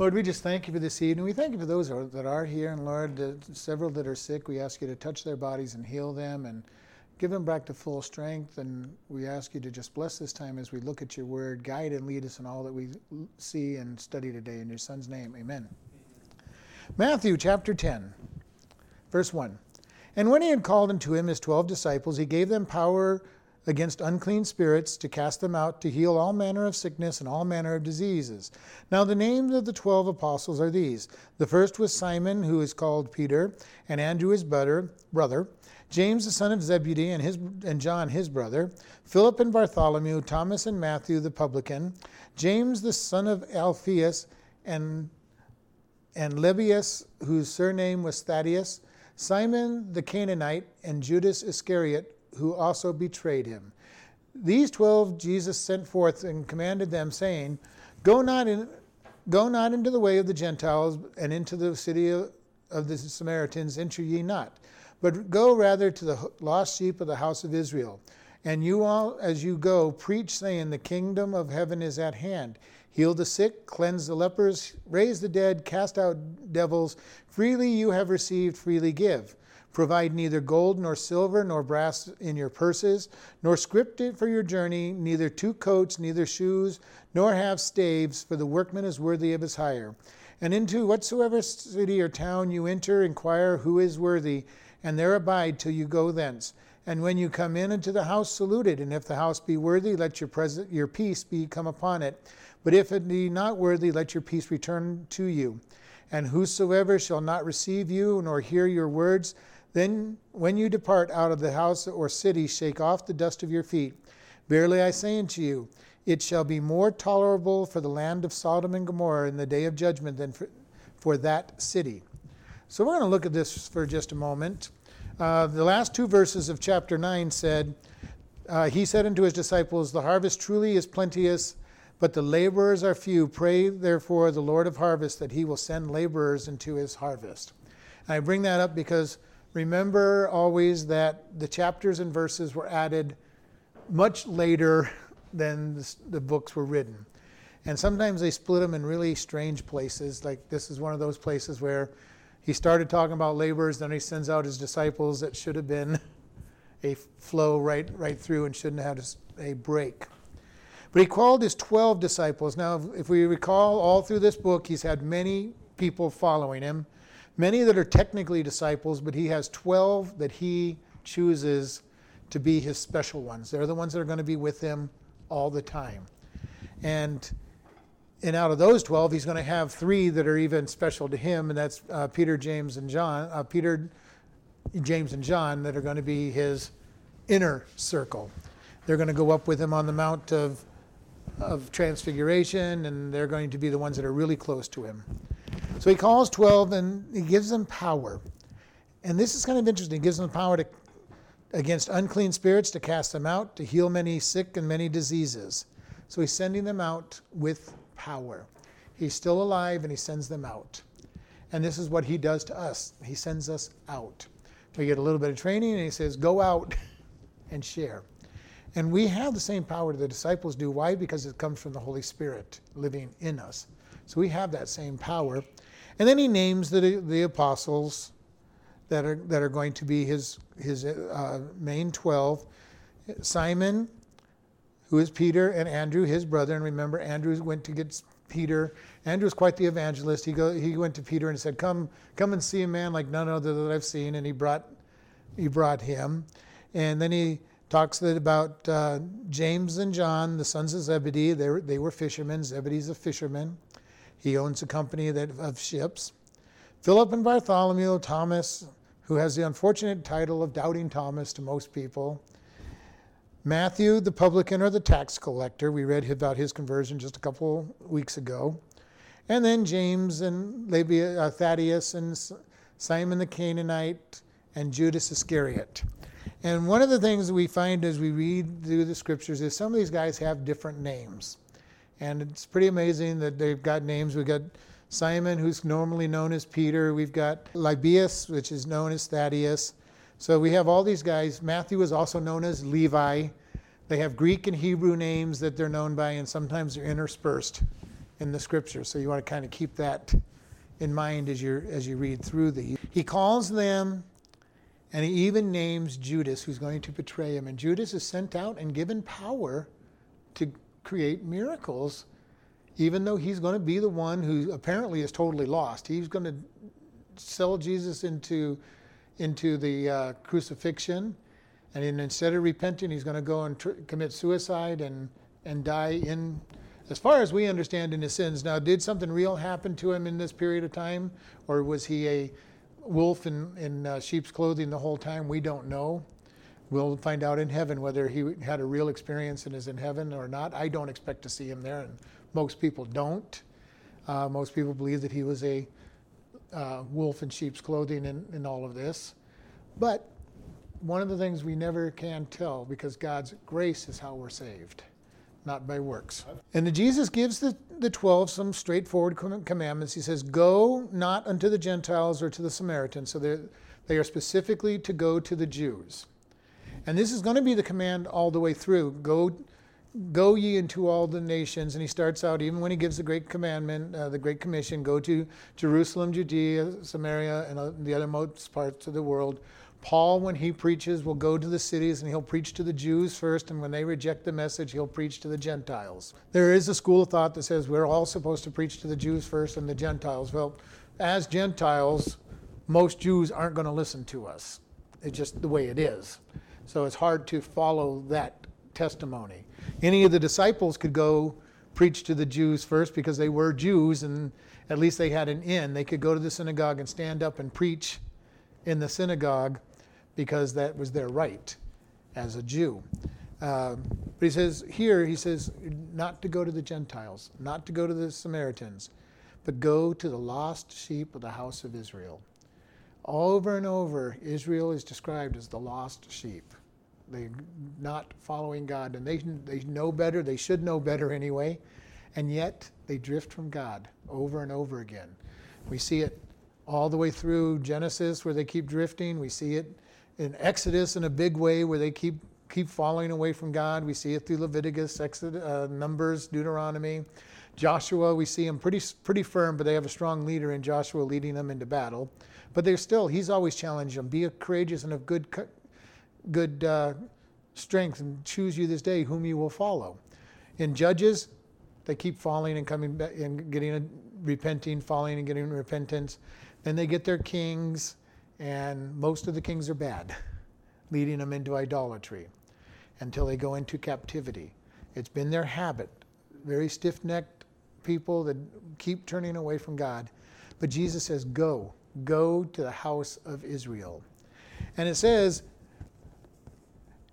Lord, we just thank you for this evening. We thank you for those that are here, and Lord, the several that are sick, we ask you to touch their bodies and heal them and give them back to full strength. And we ask you to just bless this time as we look at your word, guide and lead us in all that we see and study today. In your Son's name, amen. Matthew chapter 10, verse 1. And when he had called unto him his twelve disciples, he gave them power against unclean spirits to cast them out, to heal all manner of sickness and all manner of diseases. Now, the names of the twelve apostles are these the first was Simon, who is called Peter, and Andrew his brother, brother James the son of Zebedee, and, his, and John his brother, Philip and Bartholomew, Thomas and Matthew the publican, James the son of Alphaeus, and, and Lebbaeus, whose surname was Thaddeus, Simon the Canaanite, and Judas Iscariot, who also betrayed him. These twelve Jesus sent forth and commanded them, saying, Go not, in, go not into the way of the Gentiles, and into the city of, of the Samaritans enter ye not, but go rather to the lost sheep of the house of Israel. And you all, as you go, preach, saying, The kingdom of heaven is at hand. Heal the sick, cleanse the lepers, raise the dead, cast out devils. Freely you have received, freely give. Provide neither gold nor silver nor brass in your purses, nor script it for your journey, neither two coats, neither shoes, nor have staves, for the workman is worthy of his hire. And into whatsoever city or town you enter, inquire who is worthy, and there abide till you go thence. And when you come in into the house, salute it. And if the house be worthy, let your, present, your peace be come upon it. But if it be not worthy, let your peace return to you. And whosoever shall not receive you nor hear your words, then, when you depart out of the house or city, shake off the dust of your feet. Verily I say unto you, it shall be more tolerable for the land of Sodom and Gomorrah in the day of judgment than for, for that city. So we're going to look at this for just a moment. Uh, the last two verses of chapter 9 said, uh, He said unto his disciples, The harvest truly is plenteous, but the laborers are few. Pray therefore the Lord of harvest that he will send laborers into his harvest. And I bring that up because Remember always that the chapters and verses were added much later than the books were written. And sometimes they split them in really strange places. Like this is one of those places where he started talking about laborers, then he sends out his disciples that should have been a flow right, right through and shouldn't have a break. But he called his 12 disciples. Now, if we recall, all through this book, he's had many people following him many that are technically disciples, but he has 12 that he chooses to be his special ones. They're the ones that are going to be with him all the time. And and out of those 12, he's going to have three that are even special to him, and that's uh, Peter, James, and John. Uh, Peter, James, and John that are going to be his inner circle. They're going to go up with him on the Mount of, of Transfiguration, and they're going to be the ones that are really close to him. So he calls 12 and he gives them power. And this is kind of interesting. He gives them power to, against unclean spirits to cast them out, to heal many sick and many diseases. So he's sending them out with power. He's still alive and he sends them out. And this is what he does to us. He sends us out. We get a little bit of training and he says, go out and share. And we have the same power the disciples do. Why? Because it comes from the Holy Spirit living in us. So we have that same power. And then he names the, the apostles that are, that are going to be his, his uh, main 12 Simon, who is Peter, and Andrew, his brother. And remember, Andrew went to get Peter. Andrew's quite the evangelist. He, go, he went to Peter and said, come, come and see a man like none other that I've seen. And he brought, he brought him. And then he talks about uh, James and John, the sons of Zebedee. They were, they were fishermen. Zebedee's a fisherman. He owns a company that, of ships. Philip and Bartholomew, Thomas, who has the unfortunate title of Doubting Thomas to most people. Matthew, the publican or the tax collector. We read about his conversion just a couple weeks ago. And then James and Lebbaeus, uh, Thaddeus and Simon the Canaanite and Judas Iscariot. And one of the things we find as we read through the scriptures is some of these guys have different names. And it's pretty amazing that they've got names. We've got Simon, who's normally known as Peter. We've got Lebbaeus, which is known as Thaddeus. So we have all these guys. Matthew is also known as Levi. They have Greek and Hebrew names that they're known by, and sometimes they're interspersed in the scripture. So you want to kind of keep that in mind as you as you read through these. He calls them and he even names Judas who's going to betray him and Judas is sent out and given power to create miracles even though he's going to be the one who apparently is totally lost. He's going to sell Jesus into into the uh, crucifixion and instead of repenting he's going to go and tr- commit suicide and and die in as far as we understand in his sins. Now, did something real happen to him in this period of time, or was he a wolf in, in uh, sheep's clothing the whole time? We don't know. We'll find out in heaven whether he had a real experience and is in heaven or not. I don't expect to see him there, and most people don't. Uh, most people believe that he was a uh, wolf in sheep's clothing in, in all of this. But one of the things we never can tell because God's grace is how we're saved not by works. And Jesus gives the, the 12 some straightforward commandments. He says, Go not unto the Gentiles or to the Samaritans. So they are specifically to go to the Jews. And this is going to be the command all the way through. Go, go ye into all the nations. And he starts out, even when he gives the great commandment, uh, the great commission, go to Jerusalem, Judea, Samaria, and uh, the othermost parts of the world Paul, when he preaches, will go to the cities and he'll preach to the Jews first, and when they reject the message, he'll preach to the Gentiles. There is a school of thought that says we're all supposed to preach to the Jews first and the Gentiles. Well, as Gentiles, most Jews aren't going to listen to us. It's just the way it is. So it's hard to follow that testimony. Any of the disciples could go preach to the Jews first because they were Jews and at least they had an in. They could go to the synagogue and stand up and preach in the synagogue because that was their right as a Jew. Um, but he says here, he says, not to go to the Gentiles, not to go to the Samaritans, but go to the lost sheep of the house of Israel. Over and over, Israel is described as the lost sheep. They're not following God, and they, they know better, they should know better anyway, and yet they drift from God over and over again. We see it all the way through Genesis, where they keep drifting. We see it in Exodus in a big way where they keep keep falling away from God. We see it through Leviticus, Exodus, uh, Numbers, Deuteronomy. Joshua, we see him pretty pretty firm, but they have a strong leader in Joshua leading them into battle. But they're still, he's always challenged them: be courageous and of good good uh, strength, and choose you this day whom you will follow. In Judges, they keep falling and coming back and getting a, repenting, falling and getting repentance. Then they get their kings and most of the kings are bad, leading them into idolatry until they go into captivity. It's been their habit, very stiff necked people that keep turning away from God. But Jesus says, Go, go to the house of Israel. And it says,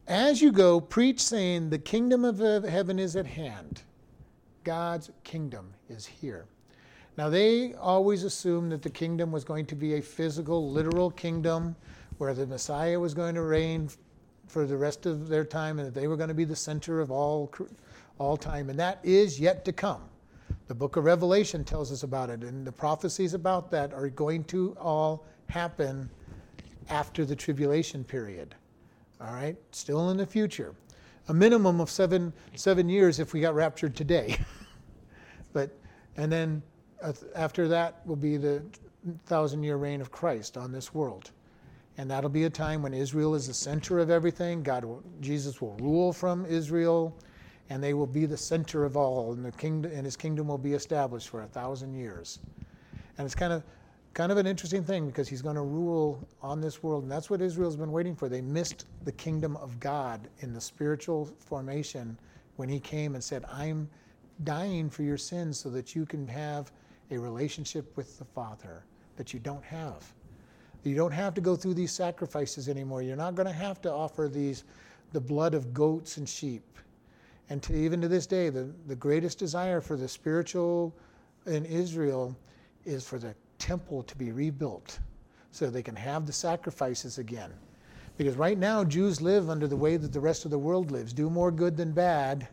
As you go, preach, saying, The kingdom of heaven is at hand. God's kingdom is here. Now, they always assumed that the kingdom was going to be a physical, literal kingdom where the Messiah was going to reign for the rest of their time and that they were going to be the center of all, all time. And that is yet to come. The book of Revelation tells us about it, and the prophecies about that are going to all happen after the tribulation period. All right? Still in the future. A minimum of seven, seven years if we got raptured today. but, and then uh, after that will be the thousand year reign of Christ on this world. And that'll be a time when Israel is the center of everything. God will, Jesus will rule from Israel, and they will be the center of all, and the kingdom and his kingdom will be established for a thousand years. And it's kind of kind of an interesting thing because he's going to rule on this world, and that's what Israel's been waiting for. They missed the kingdom of God in the spiritual formation when he came and said, I'm dying for your sins so that you can have a relationship with the Father that you don't have. You don't have to go through these sacrifices anymore. You're not going to have to offer these the blood of goats and sheep. And to, even to this day, the, the greatest desire for the spiritual in Israel is for the temple to be rebuilt so they can have the sacrifices again. Because right now, Jews live under the way that the rest of the world lives do more good than bad,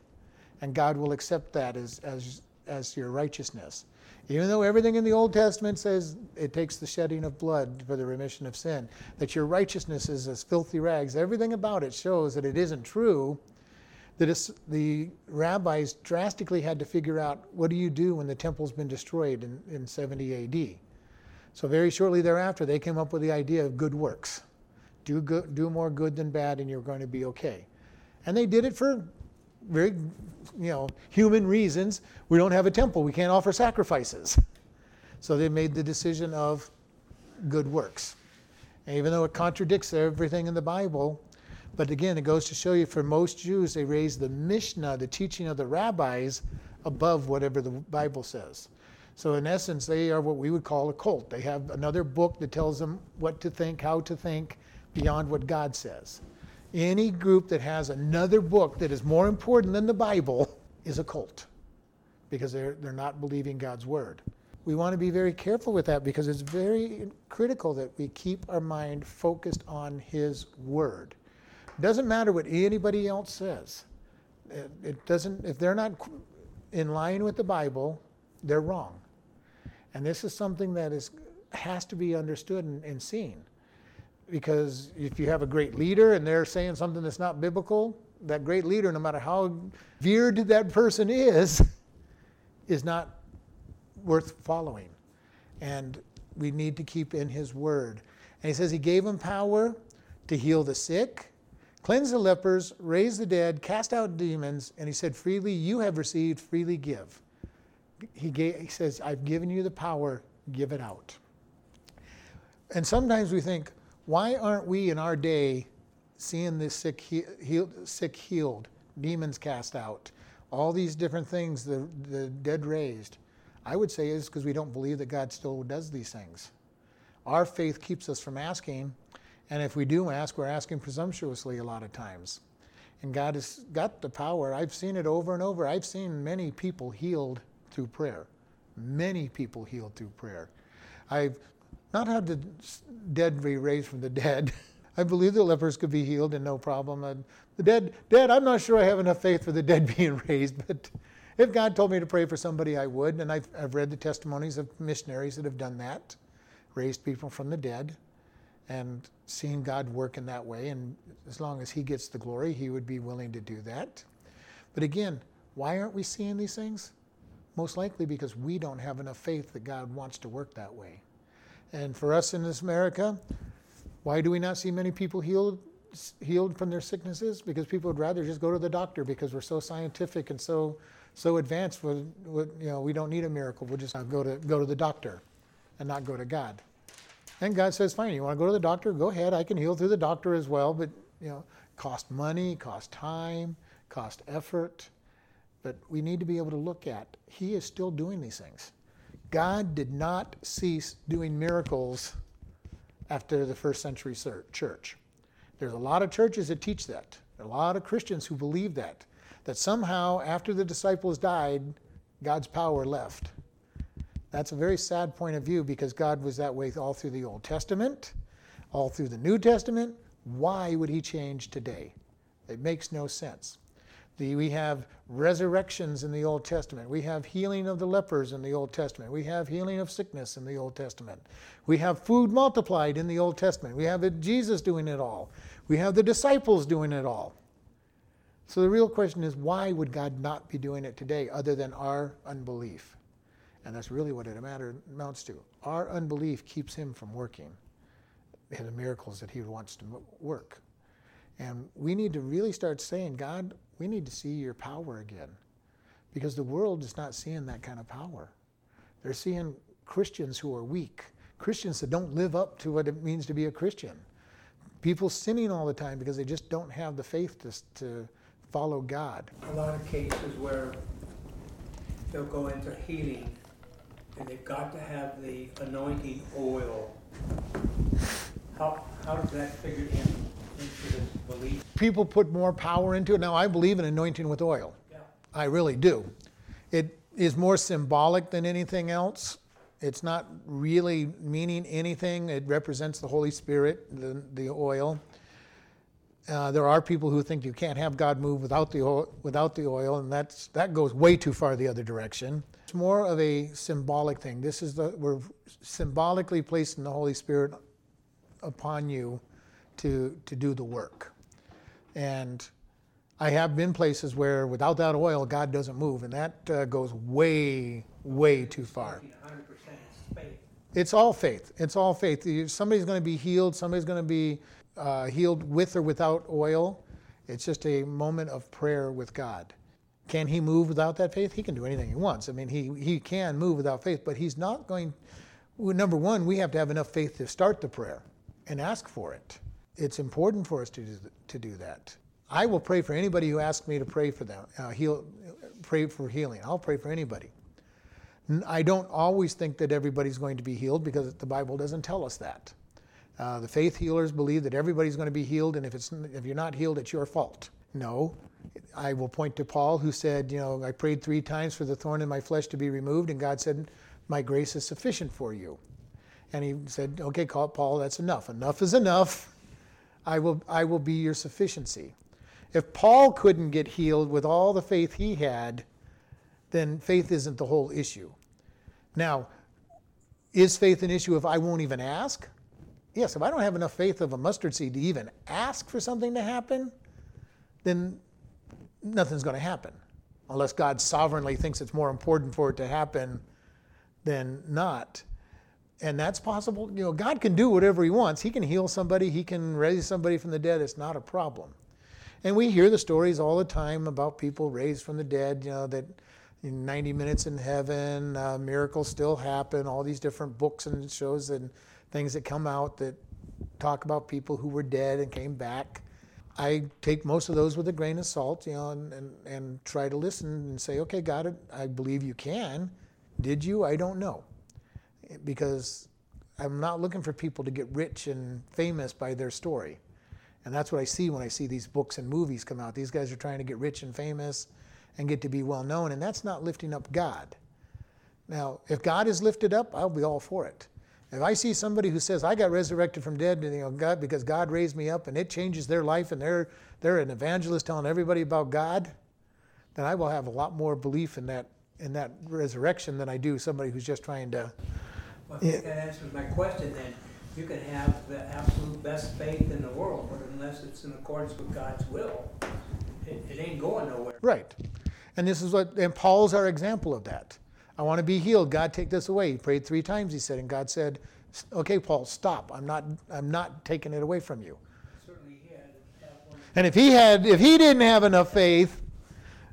and God will accept that as, as, as your righteousness. Even though everything in the Old Testament says it takes the shedding of blood for the remission of sin, that your righteousness is as filthy rags, everything about it shows that it isn't true. That the rabbis drastically had to figure out what do you do when the temple's been destroyed in, in 70 AD. So, very shortly thereafter, they came up with the idea of good works. Do, good, do more good than bad, and you're going to be okay. And they did it for very you know, human reasons. We don't have a temple, we can't offer sacrifices. So they made the decision of good works. And even though it contradicts everything in the Bible, but again, it goes to show you for most Jews, they raise the Mishnah, the teaching of the rabbis, above whatever the Bible says. So, in essence, they are what we would call a cult. They have another book that tells them what to think, how to think, beyond what God says. Any group that has another book that is more important than the Bible is a cult because they're, they're not believing God's word we want to be very careful with that because it's very critical that we keep our mind focused on His Word. It doesn't matter what anybody else says. It, it doesn't. If they're not in line with the Bible, they're wrong. And this is something that is has to be understood and, and seen. Because if you have a great leader and they're saying something that's not biblical, that great leader, no matter how veered that person is, is not worth following. And we need to keep in his word. And he says he gave him power to heal the sick, cleanse the lepers, raise the dead, cast out demons, and he said, Freely you have received, freely give. He, gave, he says, I've given you the power, give it out. And sometimes we think, why aren't we in our day seeing this sick, healed, sick healed, demons cast out, all these different things, the, the dead raised? I would say is because we don't believe that God still does these things. Our faith keeps us from asking, and if we do ask, we're asking presumptuously a lot of times. And God has got the power. I've seen it over and over. I've seen many people healed through prayer. Many people healed through prayer. I've not had the dead be raised from the dead. I believe the lepers could be healed and no problem. The dead, dead, I'm not sure I have enough faith for the dead being raised, but if God told me to pray for somebody, I would. And I've, I've read the testimonies of missionaries that have done that, raised people from the dead, and seen God work in that way. And as long as He gets the glory, He would be willing to do that. But again, why aren't we seeing these things? Most likely because we don't have enough faith that God wants to work that way. And for us in this America, why do we not see many people healed healed from their sicknesses? Because people would rather just go to the doctor because we're so scientific and so so advanced. With, you know, we don't need a miracle. We'll just uh, go to go to the doctor, and not go to God. And God says, "Fine, you want to go to the doctor? Go ahead. I can heal through the doctor as well, but you know, cost money, cost time, cost effort. But we need to be able to look at He is still doing these things. God did not cease doing miracles after the first century church. There's a lot of churches that teach that. a lot of Christians who believe that that somehow after the disciples died, God's power left. That's a very sad point of view because God was that way all through the Old Testament, all through the New Testament. Why would he change today? It makes no sense. The, we have resurrections in the Old Testament. We have healing of the lepers in the Old Testament. We have healing of sickness in the Old Testament. We have food multiplied in the Old Testament. We have Jesus doing it all. We have the disciples doing it all. So the real question is why would God not be doing it today other than our unbelief? And that's really what it amounts to. Our unbelief keeps him from working in the miracles that he wants to work. And we need to really start saying, God, we need to see your power again. Because the world is not seeing that kind of power. They're seeing Christians who are weak, Christians that don't live up to what it means to be a Christian. People sinning all the time because they just don't have the faith to, to follow God. A lot of cases where they'll go into healing and they've got to have the anointing oil. How, how does that figure in? People put more power into it. Now, I believe in anointing with oil. Yeah. I really do. It is more symbolic than anything else. It's not really meaning anything. It represents the Holy Spirit, the, the oil. Uh, there are people who think you can't have God move without the oil, without the oil, and that's that goes way too far the other direction. It's more of a symbolic thing. This is the we're symbolically placing the Holy Spirit upon you to to do the work, and I have been places where without that oil, God doesn't move, and that uh, goes way, way too far. It's all faith. It's all faith. Somebody's going to be healed. Somebody's going to be uh, healed with or without oil. It's just a moment of prayer with God. Can he move without that faith? He can do anything he wants. I mean, he, he can move without faith, but he's not going. Well, number one, we have to have enough faith to start the prayer and ask for it. It's important for us to do, to do that. I will pray for anybody who asks me to pray for them, uh, heal, pray for healing. I'll pray for anybody. I don't always think that everybody's going to be healed because the Bible doesn't tell us that. Uh, the faith healers believe that everybody's going to be healed, and if, it's, if you're not healed, it's your fault. No. I will point to Paul, who said, You know, I prayed three times for the thorn in my flesh to be removed, and God said, My grace is sufficient for you. And he said, Okay, Paul, that's enough. Enough is enough. I will, I will be your sufficiency. If Paul couldn't get healed with all the faith he had, then faith isn't the whole issue. Now, is faith an issue if I won't even ask? Yes, if I don't have enough faith of a mustard seed to even ask for something to happen, then nothing's going to happen. Unless God sovereignly thinks it's more important for it to happen than not. And that's possible. You know, God can do whatever He wants. He can heal somebody, He can raise somebody from the dead. It's not a problem. And we hear the stories all the time about people raised from the dead, you know, that 90 minutes in heaven, uh, miracles still happen, all these different books and shows and things that come out that talk about people who were dead and came back. I take most of those with a grain of salt, you know, and, and, and try to listen and say, okay, God, I believe you can. Did you? I don't know. Because I'm not looking for people to get rich and famous by their story. And that's what I see when I see these books and movies come out. These guys are trying to get rich and famous and get to be well known, and that's not lifting up God. Now, if God is lifted up, I'll be all for it. If I see somebody who says, I got resurrected from dead you know, God, because God raised me up and it changes their life and they're, they're an evangelist telling everybody about God, then I will have a lot more belief in that, in that resurrection than I do somebody who's just trying to. Well, I think that answers my question then. You can have the absolute best faith in the world, but unless it's in accordance with God's will, it, it ain't going nowhere. Right. And this is what, and Paul's our example of that. I want to be healed. God, take this away. He prayed three times, he said, and God said, Okay, Paul, stop. I'm not, I'm not taking it away from you. Certainly he had And if he had, if he didn't have enough faith,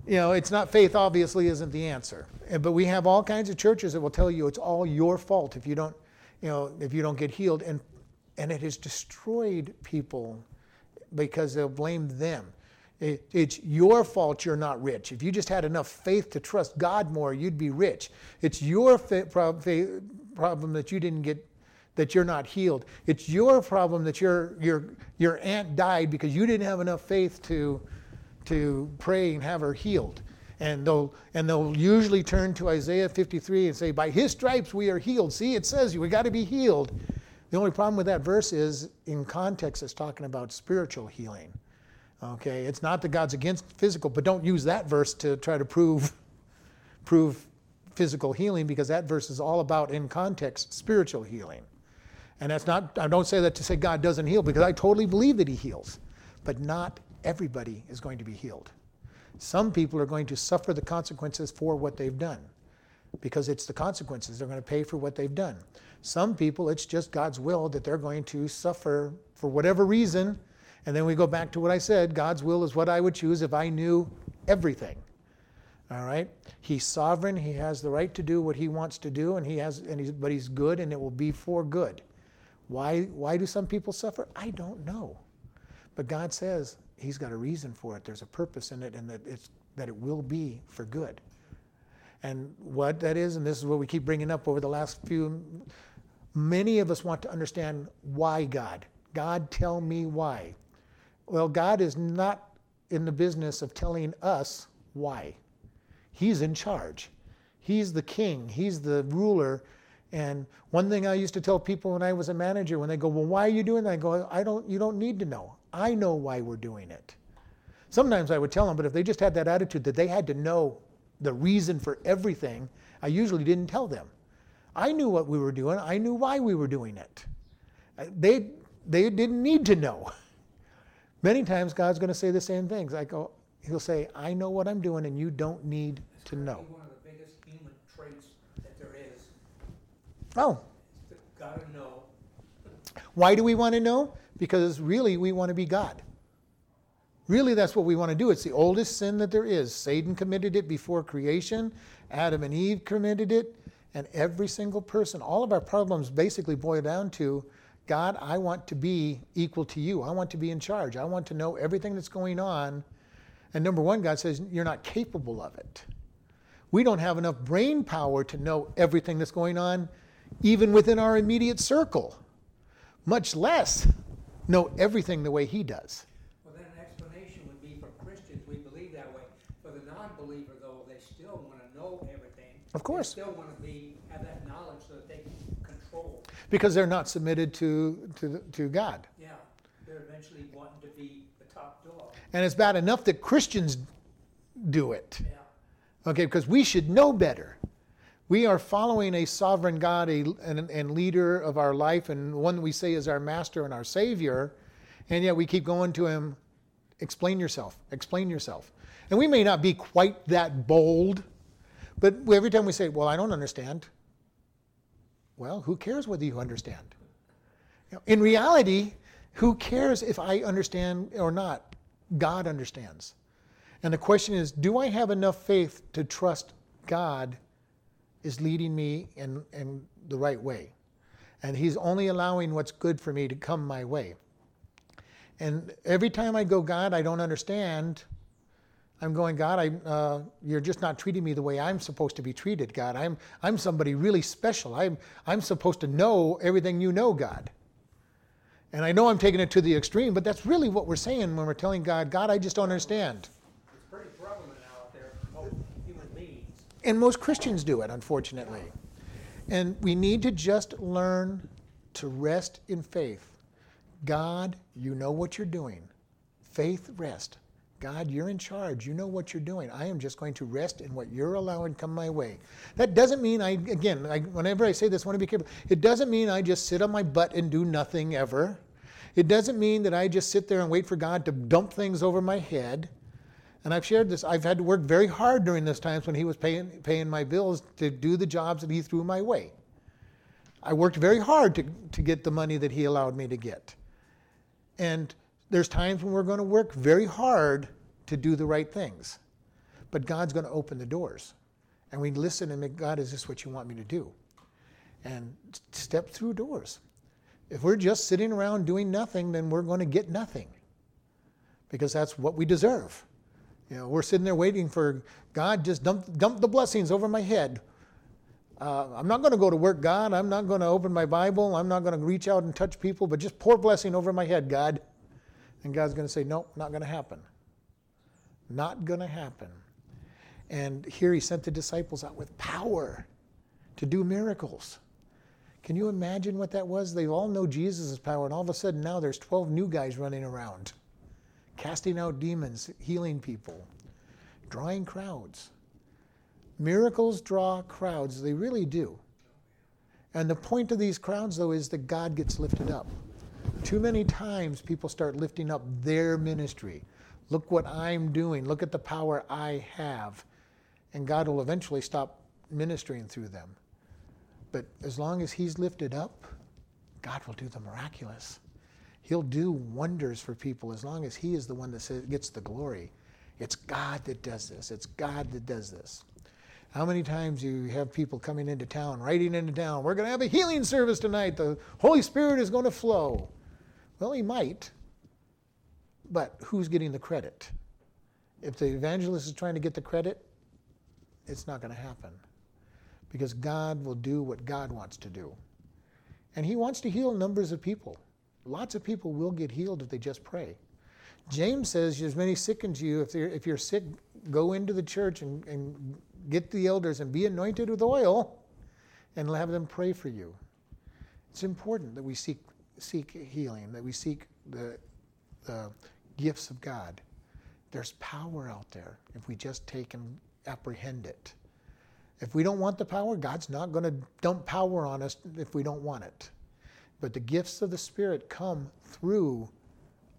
you know, it's not faith obviously isn't the answer. But we have all kinds of churches that will tell you it's all your fault if you don't, you know, if you don't get healed. And and it has destroyed people because they'll blame them. It's your fault you're not rich. If you just had enough faith to trust God more, you'd be rich. It's your problem that you didn't get, that you're not healed. It's your problem that your, your, your aunt died because you didn't have enough faith to, to pray and have her healed. And they'll, and they'll usually turn to Isaiah 53 and say, By his stripes we are healed. See, it says we got to be healed. The only problem with that verse is, in context, it's talking about spiritual healing. Okay, it's not that God's against physical, but don't use that verse to try to prove prove physical healing because that verse is all about in context spiritual healing. And that's not I don't say that to say God doesn't heal because I totally believe that he heals. But not everybody is going to be healed. Some people are going to suffer the consequences for what they've done because it's the consequences. They're going to pay for what they've done. Some people, it's just God's will that they're going to suffer for whatever reason and then we go back to what I said God's will is what I would choose if I knew everything. All right? He's sovereign. He has the right to do what he wants to do, and he has, and he's, but he's good, and it will be for good. Why, why do some people suffer? I don't know. But God says he's got a reason for it. There's a purpose in it, and that, it's, that it will be for good. And what that is, and this is what we keep bringing up over the last few, many of us want to understand why God. God, tell me why. Well, God is not in the business of telling us why. He's in charge. He's the king. He's the ruler. And one thing I used to tell people when I was a manager, when they go, "Well, why are you doing that?" I go, "I don't. You don't need to know. I know why we're doing it." Sometimes I would tell them, but if they just had that attitude that they had to know the reason for everything, I usually didn't tell them. I knew what we were doing. I knew why we were doing it. They they didn't need to know. Many times God's going to say the same things. I go, He'll say, I know what I'm doing and you don't need It's to know. One of the biggest human traits that there is, Oh, gotta know. why do we want to know? Because really we want to be God. Really, that's what we want to do. It's the oldest sin that there is. Satan committed it before creation, Adam and Eve committed it, and every single person, all of our problems basically boil down to God, I want to be equal to you. I want to be in charge. I want to know everything that's going on. And number one, God says, You're not capable of it. We don't have enough brain power to know everything that's going on, even within our immediate circle, much less know everything the way He does. Well, then an explanation would be for Christians, we believe that way. For the non-believer though, they still wanna know everything. Of course. They still wanna be, have that knowledge so that they can control. because they're not submitted to, to, to God. Yeah, they're eventually wanting to be the top dog. And it's bad enough that Christians do it, Yeah, okay, because we should know better. We are following a sovereign God a, and, and leader of our life, and one we say is our master and our savior, and yet we keep going to him, explain yourself, explain yourself. And we may not be quite that bold, but every time we say, Well, I don't understand, well, who cares whether you understand? In reality, who cares if I understand or not? God understands. And the question is do I have enough faith to trust God is leading me in, in the right way? And He's only allowing what's good for me to come my way. And every time I go, God, I don't understand, I'm going, God, I, uh, you're just not treating me the way I'm supposed to be treated, God. I'm, I'm somebody really special. I'm, I'm supposed to know everything you know, God. And I know I'm taking it to the extreme, but that's really what we're saying when we're telling God, God, I just don't understand. it's pretty prevalent out there, for most human beings. And most Christians do it, unfortunately. And we need to just learn to rest in faith. God, you know what you're doing. Faith, rest. God, you're in charge. You know what you're doing. I am just going to rest in what you're allowing come my way. That doesn't mean I, again, I, whenever I say this, I want to be careful. It doesn't mean I just sit on my butt and do nothing ever. It doesn't mean that I just sit there and wait for God to dump things over my head. And I've shared this. I've had to work very hard during those times when He was paying, paying my bills to do the jobs that He threw my way. I worked very hard to, to get the money that He allowed me to get. And there's times when we're going to work very hard to do the right things. But God's going to open the doors. And we listen and make, God, is this what you want me to do? And step through doors. If we're just sitting around doing nothing, then we're going to get nothing. Because that's what we deserve. You know, we're sitting there waiting for God just dump, dump the blessings over my head. Uh, I'm not going to go to work, God. I'm not going to open my Bible. I'm not going to reach out and touch people, but just pour blessing over my head, God. And God's going to say, Nope, not going to happen. Not going to happen. And here he sent the disciples out with power to do miracles. Can you imagine what that was? They all know Jesus' power, and all of a sudden now there's 12 new guys running around, casting out demons, healing people, drawing crowds. Miracles draw crowds, they really do. And the point of these crowds, though, is that God gets lifted up. Too many times people start lifting up their ministry. Look what I'm doing. Look at the power I have. And God will eventually stop ministering through them. But as long as He's lifted up, God will do the miraculous. He'll do wonders for people as long as He is the one that gets the glory. It's God that does this. It's God that does this. How many times you have people coming into town, riding into town, we're going to have a healing service tonight. The Holy Spirit is going to flow. Well, he might, but who's getting the credit? If the evangelist is trying to get the credit, it's not going to happen because God will do what God wants to do. And He wants to heal numbers of people. Lots of people will get healed if they just pray. James says, There's many sick you. If, if you're sick, go into the church and, and get the elders and be anointed with oil and have them pray for you. It's important that we seek, seek healing, that we seek the, the gifts of God. There's power out there if we just take and apprehend it. If we don't want the power, God's not going to dump power on us if we don't want it. But the gifts of the Spirit come through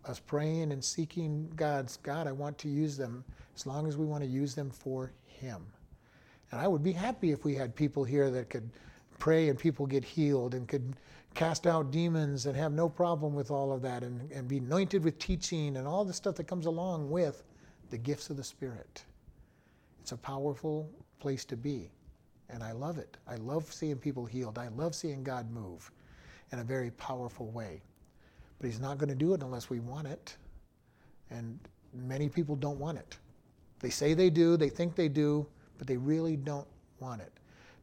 us praying and seeking God's God, I want to use them as long as we want to use them for Him. And I would be happy if we had people here that could pray and people get healed and could cast out demons and have no problem with all of that and, and be anointed with teaching and all the stuff that comes along with the gifts of the Spirit. It's a powerful place to be. And I love it. I love seeing people healed. I love seeing God move in a very powerful way. But He's not going to do it unless we want it. And many people don't want it. They say they do, they think they do, but they really don't want it.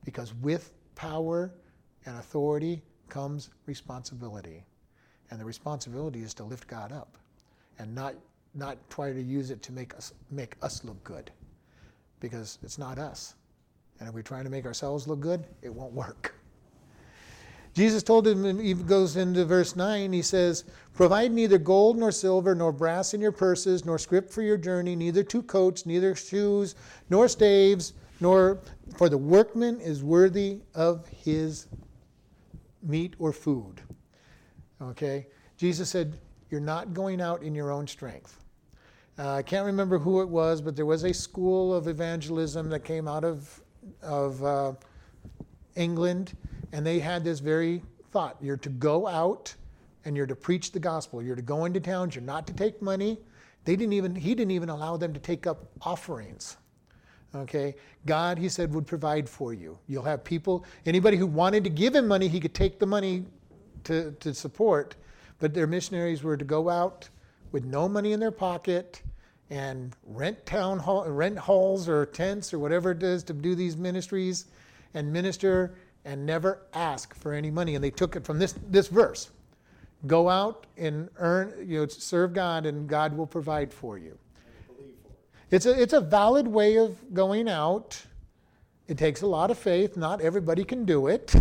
Because with power and authority comes responsibility. And the responsibility is to lift God up and not, not try to use it to make us, make us look good. Because it's not us. And if we're trying to make ourselves look good, it won't work. Jesus told him, he goes into verse 9, he says, Provide neither gold nor silver nor brass in your purses, nor scrip for your journey, neither two coats, neither shoes, nor staves, nor for the workman is worthy of his meat or food. Okay? Jesus said, You're not going out in your own strength. Uh, I can't remember who it was, but there was a school of evangelism that came out of, of uh, England and they had this very thought you're to go out and you're to preach the gospel. You're to go into towns, you're not to take money. They didn't even, he didn't even allow them to take up offerings. Okay? God, he said, would provide for you. You'll have people, anybody who wanted to give him money, he could take the money to, to support. But their missionaries were to go out with no money in their pocket and rent town hall, rent halls or tents or whatever it is to do these ministries and minister and never ask for any money. And they took it from this, this verse go out and earn, you know, serve God, and God will provide for you. It's a, it's a valid way of going out. It takes a lot of faith. Not everybody can do it.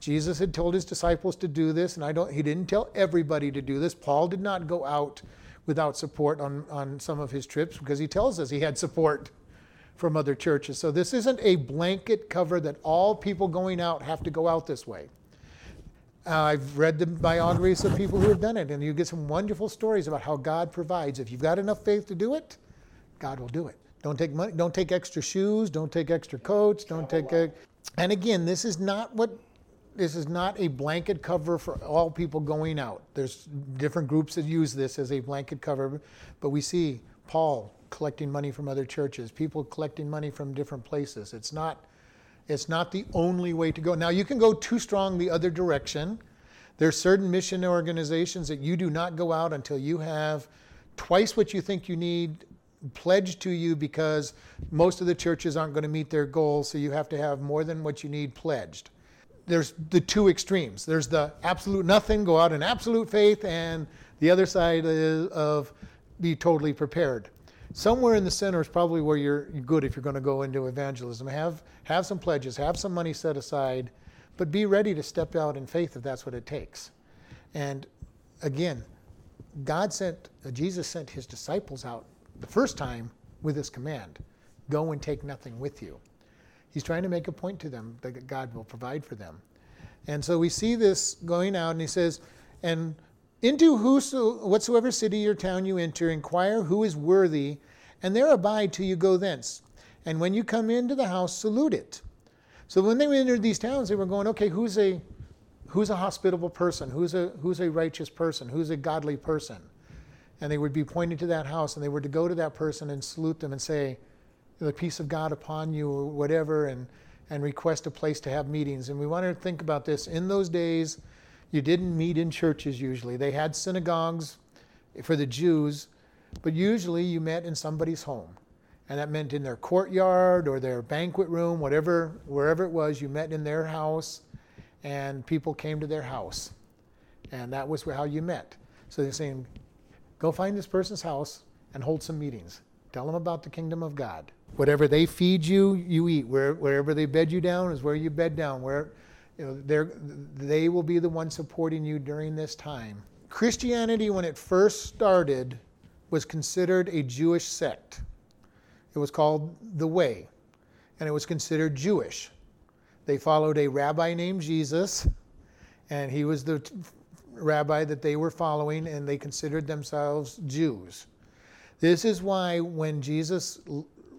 Jesus had told his disciples to do this, and I don't, he didn't tell everybody to do this. Paul did not go out without support on, on some of his trips because he tells us he had support from other churches. So this isn't a blanket cover that all people going out have to go out this way. Uh, I've read the biographies of people who have done it, and you get some wonderful stories about how God provides. If you've got enough faith to do it, God will do it. Don't take money. Don't take extra shoes. Don't take extra coats. Don't take. A, and again, this is not what. This is not a blanket cover for all people going out. There's different groups that use this as a blanket cover, but we see Paul collecting money from other churches, people collecting money from different places. It's not, it's not the only way to go. Now, you can go too strong the other direction. There's certain mission organizations that you do not go out until you have twice what you think you need pledged to you because most of the churches aren't going to meet their goals, so you have to have more than what you need pledged. There's the two extremes. There's the absolute nothing, go out in absolute faith, and the other side of be totally prepared somewhere in the center is probably where you're good if you're going to go into evangelism. Have have some pledges, have some money set aside, but be ready to step out in faith if that's what it takes. And again, God sent uh, Jesus sent his disciples out the first time with this command: go and take nothing with you. He's trying to make a point to them that God will provide for them. And so we see this going out, and he says, and into whoso, whatsoever city or town you enter, inquire who is worthy, and there abide till you go thence. And when you come into the house, salute it. So when they entered these towns, they were going, okay, who's a who's a hospitable person? Who's a who's a righteous person? Who's a godly person? And they would be pointing to that house, and they were to go to that person and salute them and say, the peace of God upon you, or whatever, and and request a place to have meetings. And we want to think about this. In those days, you didn't meet in churches usually. They had synagogues for the Jews, but usually you met in somebody's home. And that meant in their courtyard or their banquet room, whatever, wherever it was, you met in their house and people came to their house. And that was how you met. So they're saying, go find this person's house and hold some meetings. Tell them about the kingdom of God. Whatever they feed you, you eat. Where, wherever they bed you down is where you bed down. Where, you know, they will be the ones supporting you during this time. Christianity, when it first started, was considered a Jewish sect. It was called the Way, and it was considered Jewish. They followed a rabbi named Jesus, and he was the rabbi that they were following, and they considered themselves Jews. This is why when Jesus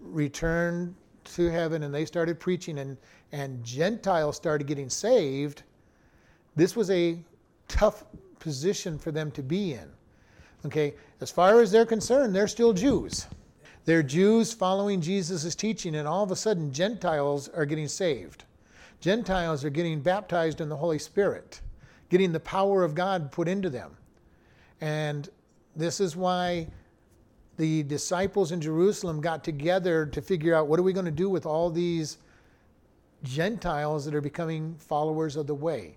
returned to heaven and they started preaching and, and Gentiles started getting saved, this was a tough position for them to be in. Okay, as far as they're concerned, they're still Jews. They're Jews following Jesus' teaching, and all of a sudden, Gentiles are getting saved. Gentiles are getting baptized in the Holy Spirit, getting the power of God put into them. And this is why the disciples in Jerusalem got together to figure out what are we going to do with all these Gentiles that are becoming followers of the way?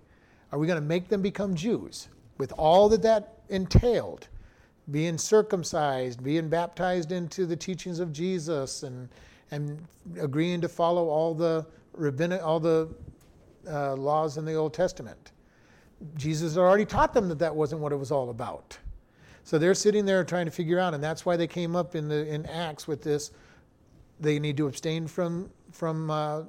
Are we going to make them become Jews with all that that entailed? Being circumcised, being baptized into the teachings of Jesus, and, and agreeing to follow all the rabbinic, all the uh, laws in the Old Testament. Jesus had already taught them that that wasn't what it was all about. So they're sitting there trying to figure out, and that's why they came up in the in Acts with this. They need to abstain from from uh,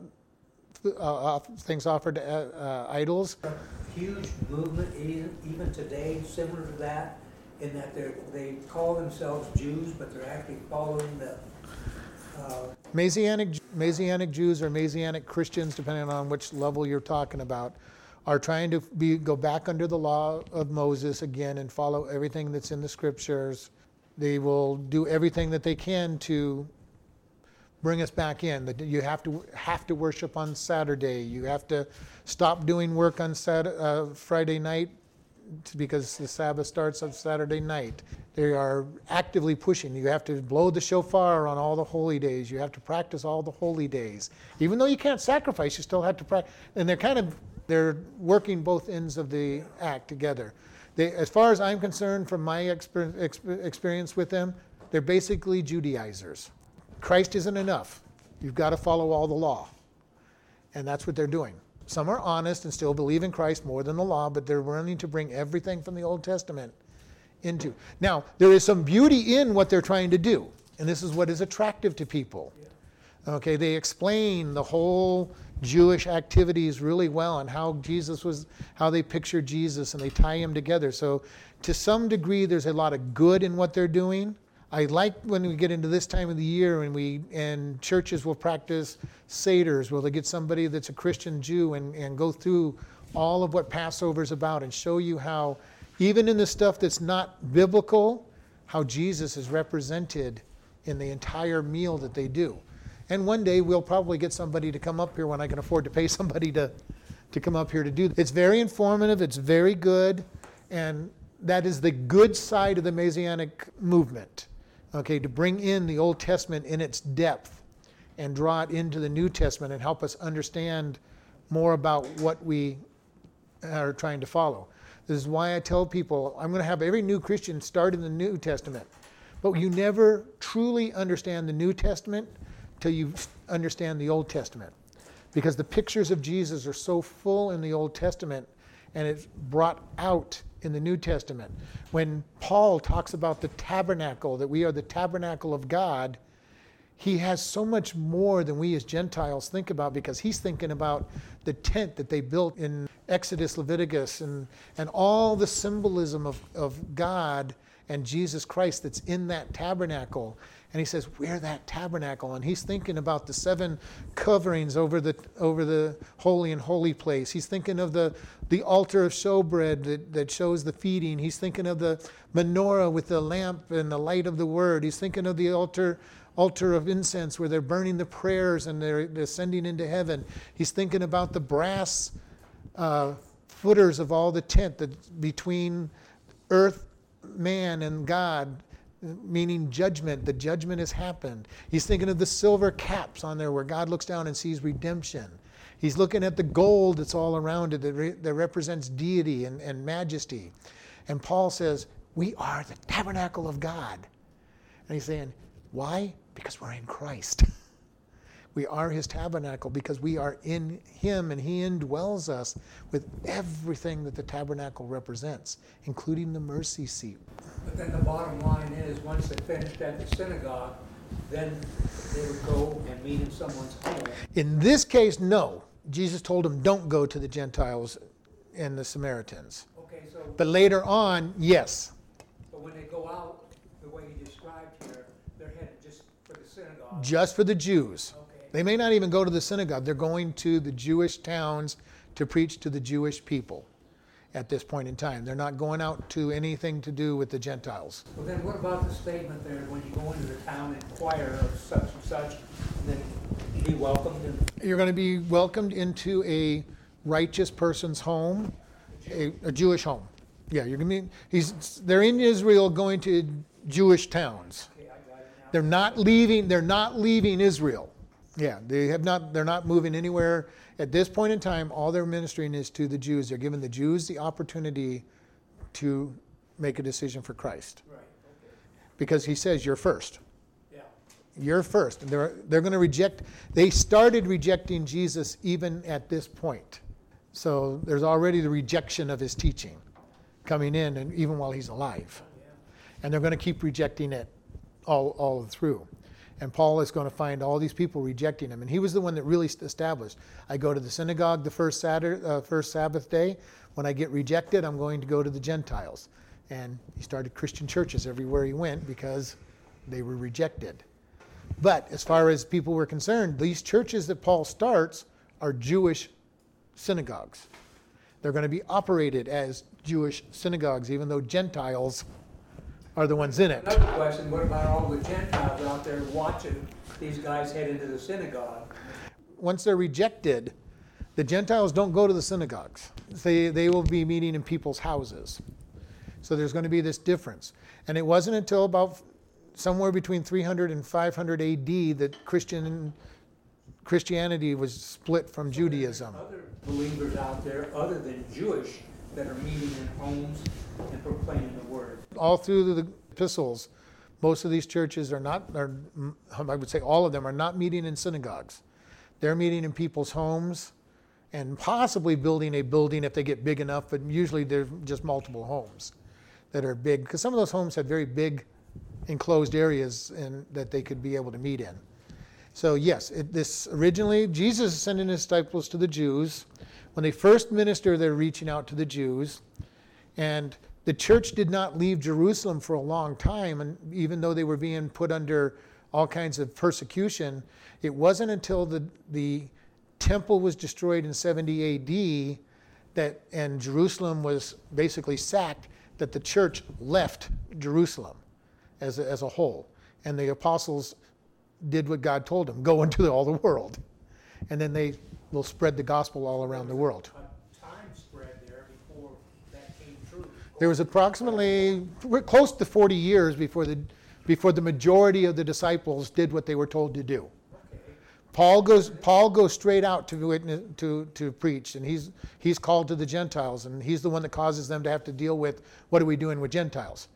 uh, things offered to uh, uh, idols. A huge movement, even, even today, similar to that, in that they they call themselves Jews, but they're actually following the. Uh, Messianic, Messianic Jews or Messianic Christians, depending on which level you're talking about, are trying to be, go back under the law of Moses again and follow everything that's in the scriptures. They will do everything that they can to bring us back in. That you have to have to worship on Saturday. You have to stop doing work on Saturday, uh, Friday night because the Sabbath starts on Saturday night. They are actively pushing. You have to blow the shofar on all the holy days. You have to practice all the holy days. Even though you can't sacrifice, you still have to practice. And they're kind of they're working both ends of the act together. They, as far as I'm concerned, from my exper- exper- experience with them, they're basically Judaizers. Christ isn't enough. You've got to follow all the law. And that's what they're doing. Some are honest and still believe in Christ more than the law, but they're willing to bring everything from the Old Testament into. Now, there is some beauty in what they're trying to do, and this is what is attractive to people. Okay, they explain the whole Jewish activities really well and how Jesus was, how they picture Jesus and they tie him together. So, to some degree, there's a lot of good in what they're doing. I like when we get into this time of the year and we and churches will practice seders, where they get somebody that's a Christian Jew and, and go through all of what Passover is about and show you how, even in the stuff that's not biblical, how Jesus is represented in the entire meal that they do. And one day we'll probably get somebody to come up here when I can afford to pay somebody to, to come up here to do. It's very informative, it's very good, and that is the good side of the Messianic movement. Okay, to bring in the Old Testament in its depth and draw it into the New Testament and help us understand more about what we are trying to follow. This is why I tell people I'm going to have every new Christian start in the New Testament. But you never truly understand the New Testament till you understand the Old Testament. Because the pictures of Jesus are so full in the Old Testament and it's brought out in the New Testament. When Paul talks about the tabernacle, that we are the tabernacle of God, he has so much more than we as Gentiles think about because he's thinking about the tent that they built in Exodus, Leviticus, and, and all the symbolism of, of God and Jesus Christ that's in that tabernacle and he says we're that tabernacle. And he's thinking about the seven coverings over the over the holy and holy place. He's thinking of the the altar of showbread that, that shows the feeding. He's thinking of the menorah with the lamp and the light of the word. He's thinking of the altar altar of incense where they're burning the prayers and they're, they're ascending into heaven. He's thinking about the brass uh, footers of all the tent that between earth man and god meaning judgment. The judgment has happened. He's thinking of the silver caps on there where God looks down and sees redemption. He's looking at the gold that's all around it that, re- that represents deity and, and majesty. And Paul says, We are the tabernacle of God. And he's saying, Why? Because we're in Christ. We are his tabernacle because we are in him and he indwells us with everything that the tabernacle represents, including the mercy seat. But then the bottom line is, once they finished at the synagogue, then they would go and meet in someone's home. In this case, no. Jesus told them, don't go to the Gentiles and the Samaritans. Okay. So, But later on, yes. but when they go out, the way he described here, they're headed just for the synagogue. Just for the Jews. Okay, They may not even go to the synagogue. They're going to the Jewish towns to preach to the Jewish people at this point in time. They're not going out to anything to do with the Gentiles. well then what about the statement there, when you go into the town and inquire of such and such, then be welcomed and You're going to be welcomed into a righteous person's home, a, a Jewish home. Yeah, you're going to be. He's. They're in Israel, going to Jewish towns. Okay, I got it now. They're not leaving. They're not leaving Israel. Yeah, they have not. They're not moving anywhere at this point in time. All they're ministering is to the Jews. They're giving the Jews the opportunity to make a decision for Christ, Right, okay, because He says you're first. yeah, You're first. And they're they're going to reject. They started rejecting Jesus even at this point. So there's already the rejection of His teaching coming in, and even while He's alive oh, yeah. and they're going to keep rejecting it all, all through. And Paul is going to find all these people rejecting him. And he was the one that really established I go to the synagogue the first, Saturday, uh, first Sabbath day. When I get rejected, I'm going to go to the Gentiles. And he started Christian churches everywhere he went because they were rejected. But as far as people were concerned, these churches that Paul starts are Jewish synagogues. They're going to be operated as Jewish synagogues, even though Gentiles are the ones in it. Another question, what about all the Gentiles out there watching these guys head into the synagogue? Once they're rejected, the Gentiles don't go to the synagogues. They, they will be meeting in people's houses. So there's going to be this difference. And it wasn't until about somewhere between 300 and 500 AD that Christian Christianity was split from Judaism. Other believers out there, other than Jewish, that are meeting in homes and proclaiming the word. all through the epistles, most of these churches are not, are, I would say all of them are not meeting in synagogues. They're meeting in people's homes and possibly building a building if they get big enough, but usually they're just multiple homes that are big. Because some of those homes had very big enclosed areas and, that they could be able to meet in. So, yes, it, this originally, Jesus is sending his disciples to the Jews. When they first minister, they're reaching out to the Jews. And the church did not leave Jerusalem for a long time, and even though they were being put under all kinds of persecution, it wasn't until the, the temple was destroyed in 70 AD that, and Jerusalem was basically sacked that the church left Jerusalem as a, as a whole. And the apostles did what God told them go into all the world. And then they will spread the gospel all around the world. A time spread there before that came true. There was approximately close to 40 years before the, before the majority of the disciples did what they were told to do. Okay, Paul goes, Paul goes straight out to, witness, to, to preach, and he's, he's called to the Gentiles, and he's the one that causes them to have to deal with what are we doing with Gentiles.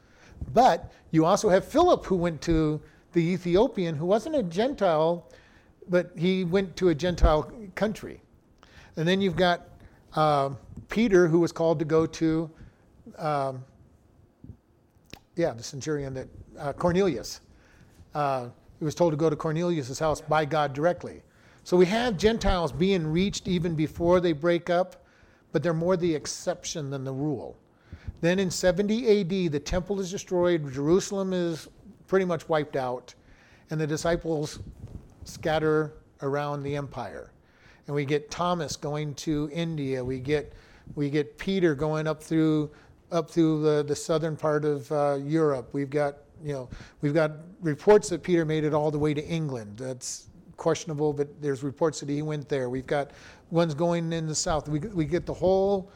But you also have Philip, who went to the Ethiopian, who wasn't a Gentile, but he went to a Gentile country. And then you've got uh, Peter, who was called to go to, um, yeah, the centurion that uh, Cornelius. Uh, he was told to go to Cornelius' house by God directly. So we have Gentiles being reached even before they break up, but they're more the exception than the rule. Then in 70 AD, the temple is destroyed, Jerusalem is pretty much wiped out, and the disciples scatter around the empire. And we get Thomas going to India. We get we get Peter going up through up through the, the southern part of uh, Europe. We've got you know we've got reports that Peter made it all the way to England. That's questionable, but there's reports that he went there. We've got ones going in the south. We we get the whole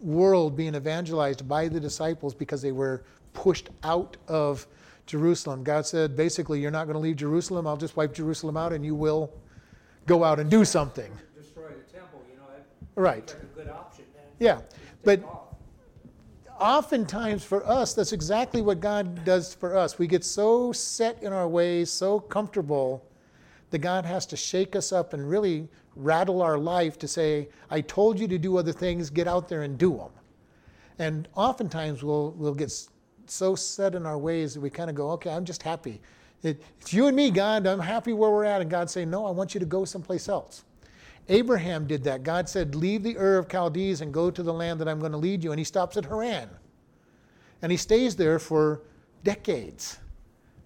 world being evangelized by the disciples because they were pushed out of Jerusalem. God said, basically, you're not going to leave Jerusalem. I'll just wipe Jerusalem out and you will go out and do something. destroy the temple, you know, Right. seems like a good option then. Yeah. But oftentimes for us, that's exactly what God does for us. We get so set in our ways, so comfortable, that God has to shake us up and really rattle our life to say, I told you to do other things, get out there and do them. And oftentimes we'll, we'll get so set in our ways that we kind of go, okay, I'm just happy. It, it's you and me, God. I'm happy where we're at. And God saying, no, I want you to go someplace else. Abraham did that. God said, Leave the Ur of Chaldees and go to the land that I'm going to lead you. And he stops at Haran. And he stays there for decades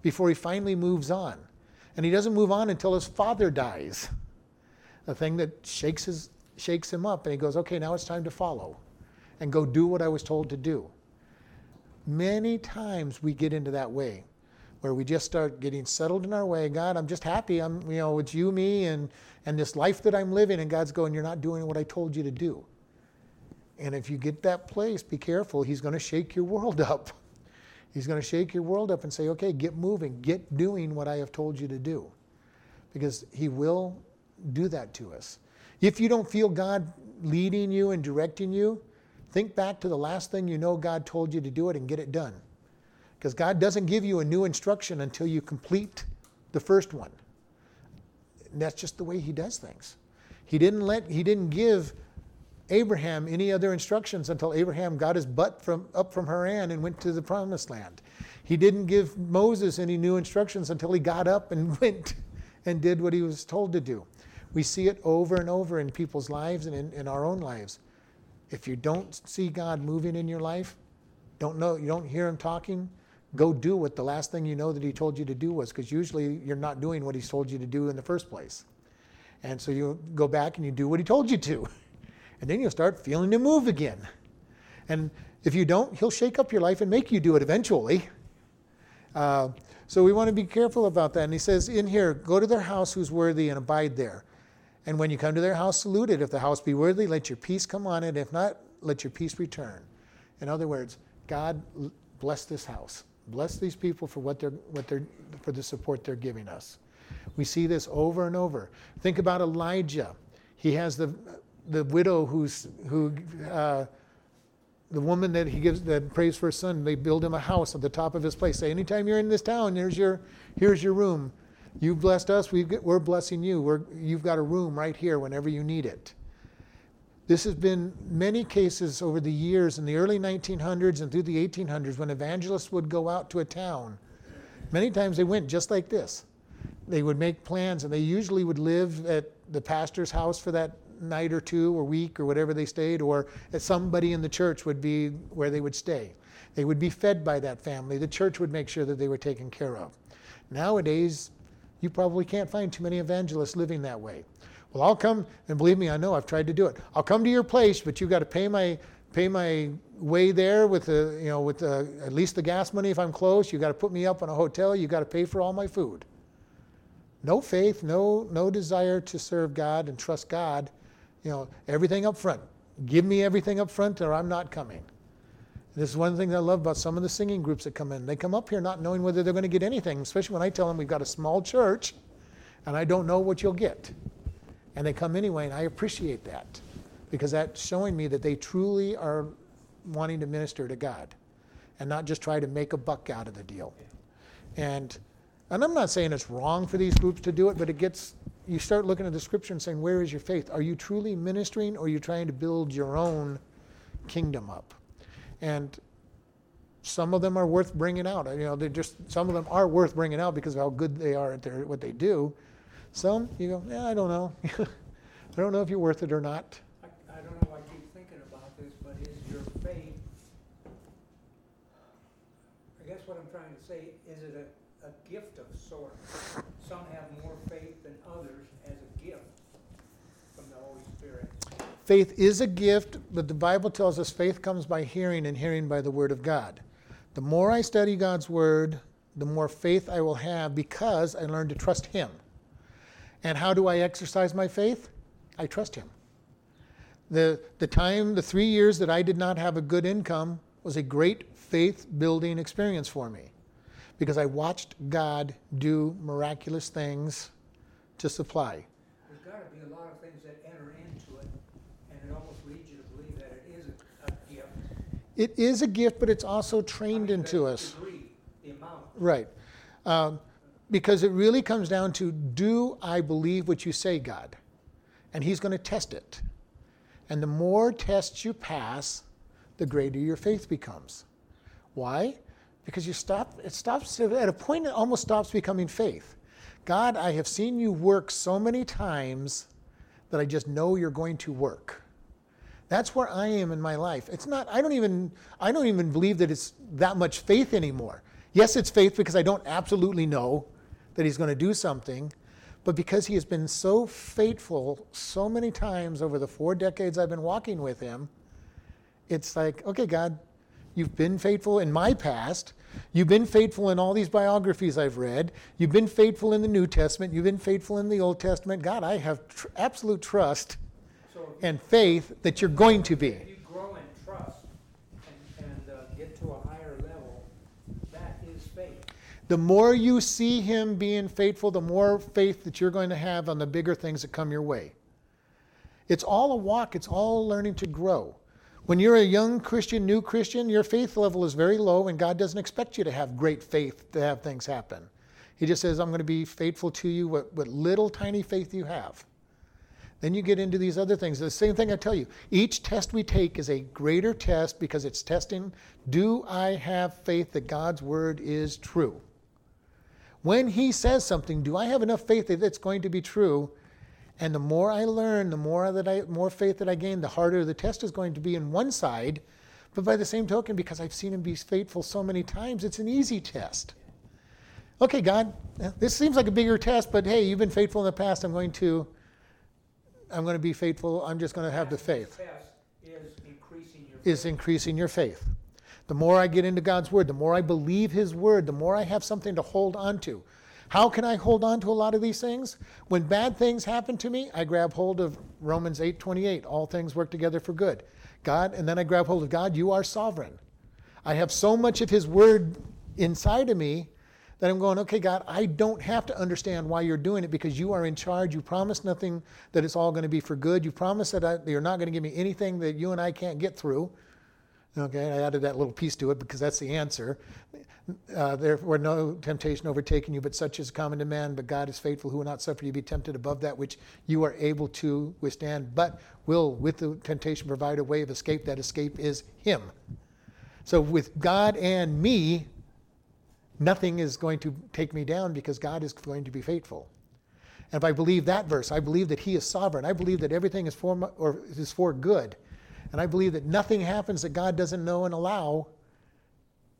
before he finally moves on. And he doesn't move on until his father dies. A thing that shakes, his, shakes him up. And he goes, Okay, now it's time to follow and go do what I was told to do. Many times we get into that way where we just start getting settled in our way. God, I'm just happy. I'm, you know, it's you, me, and, and this life that I'm living. And God's going, You're not doing what I told you to do. And if you get that place, be careful. He's going to shake your world up. He's going to shake your world up and say, Okay, get moving, get doing what I have told you to do. Because He will do that to us. If you don't feel God leading you and directing you, think back to the last thing you know God told you to do it and get it done. Because God doesn't give you a new instruction until you complete the first one. And that's just the way He does things. He didn't let He didn't give Abraham any other instructions until Abraham got his butt from up from Haran and went to the promised land. He didn't give Moses any new instructions until he got up and went and did what he was told to do. We see it over and over in people's lives and in, in our own lives. If you don't see God moving in your life, don't know, you don't hear him talking, go do what the last thing you know that he told you to do was, because usually you're not doing what he's told you to do in the first place. And so you go back and you do what he told you to. And then you'll start feeling to move again. And if you don't, he'll shake up your life and make you do it eventually. Uh, so we want to be careful about that. And he says in here, go to their house who's worthy and abide there. And when you come to their house, salute it. If the house be worthy, let your peace come on it. If not, let your peace return. In other words, God bless this house. Bless these people for what they're, what they're, for the support they're giving us. We see this over and over. Think about Elijah. He has the, the widow who's, who, uh, the woman that he gives that prays for his son. They build him a house at the top of his place. Say, anytime you're in this town, here's your, here's your room. You've blessed us. we are blessing you. We're, you've got a room right here whenever you need it. This has been many cases over the years in the early 1900s and through the 1800s when evangelists would go out to a town. Many times they went just like this. They would make plans and they usually would live at the pastor's house for that night or two or week or whatever they stayed, or somebody in the church would be where they would stay. They would be fed by that family. The church would make sure that they were taken care of. Nowadays, you probably can't find too many evangelists living that way. Well, I'll come, and believe me, I know I've tried to do it. I'll come to your place, but you've got to pay my pay my way there with the you know with the, at least the gas money if I'm close. You've got to put me up in a hotel. You've got to pay for all my food. No faith, no no desire to serve God and trust God. You know everything up front. Give me everything up front, or I'm not coming. This is one thing I love about some of the singing groups that come in. They come up here not knowing whether they're going to get anything, especially when I tell them we've got a small church and I don't know what you'll get and they come anyway, and I appreciate that because that's showing me that they truly are wanting to minister to God and not just try to make a buck out of the deal. And and I'm not saying it's wrong for these groups to do it, but it gets you start looking at the scripture and saying, where is your faith? Are you truly ministering or are you trying to build your own kingdom up? And some of them are worth bringing out. You know, they just some of them are worth bringing out because of how good they are at their what they do. Some, you go, yeah, I don't know. I don't know if you're worth it or not. I, I don't know, why I keep thinking about this, but is your faith, I guess what I'm trying to say, is it a, a gift of sorts? Some have more faith than others as a gift from the Holy Spirit. Faith is a gift, but the Bible tells us faith comes by hearing and hearing by the Word of God. The more I study God's Word, the more faith I will have because I learn to trust Him. And how do I exercise my faith? I trust Him. The, the time, the three years that I did not have a good income was a great faith building experience for me because I watched God do miraculous things to supply. There's got to be a lot of things that enter into it, and it almost leads you to believe that it is a, gift. It is a gift, but it's also trained I mean, into us. Degree. Right. Um, because it really comes down to do I believe what you say, God? And He's going to test it. And the more tests you pass, the greater your faith becomes. Why? Because you stop, it stops, at a point, it almost stops becoming faith. God, I have seen you work so many times that I just know you're going to work. That's where I am in my life. It's not, I don't even, I don't even believe that it's that much faith anymore. Yes, it's faith because I don't absolutely know that he's going to do something, but because he has been so faithful so many times over the four decades I've been walking with him, it's like, okay, God, you've been faithful in my past. You've been faithful in all these biographies I've read. You've been faithful in the New Testament. You've been faithful in the Old Testament. God, I have tr- absolute trust and faith that you're going to be. you grow in trust and, and uh, get to a higher level, that is faith. The more you see him being faithful, the more faith that you're going to have on the bigger things that come your way. It's all a walk, it's all learning to grow. When you're a young Christian, new Christian, your faith level is very low, and God doesn't expect you to have great faith to have things happen. He just says, I'm going to be faithful to you, what, what little tiny faith you have. Then you get into these other things. The same thing I tell you. Each test we take is a greater test because it's testing do I have faith that God's word is true? When He says something, do I have enough faith that it's going to be true? And the more I learn, the more that I more faith that I gain, the harder the test is going to be in one side. But by the same token, because I've seen him be faithful so many times, it's an easy test. Okay, God, this seems like a bigger test, but hey, you've been faithful in the past. I'm going to I'm going to be faithful. I'm just going to have the faith. Is increasing your. Is increasing your faith. The more I get into God's word, the more I believe his word, the more I have something to hold on to. How can I hold on to a lot of these things? When bad things happen to me, I grab hold of Romans 8:28. All things work together for good. God, and then I grab hold of God, you are sovereign. I have so much of his word inside of me that I'm going, okay, God, I don't have to understand why you're doing it because you are in charge. You promised nothing that it's all going to be for good. You promised that I, you're not going to give me anything that you and I can't get through. Okay, I added that little piece to it because that's the answer. Uh, therefore, no temptation overtaking you, but such is common to man. But God is faithful, who will not suffer you to be tempted above that which you are able to withstand, but will, with the temptation, provide a way of escape. That escape is Him. So, with God and me, nothing is going to take me down because God is going to be faithful. And if I believe that verse, I believe that He is sovereign. I believe that everything is for, my, or is for good. And I believe that nothing happens that God doesn't know and allow.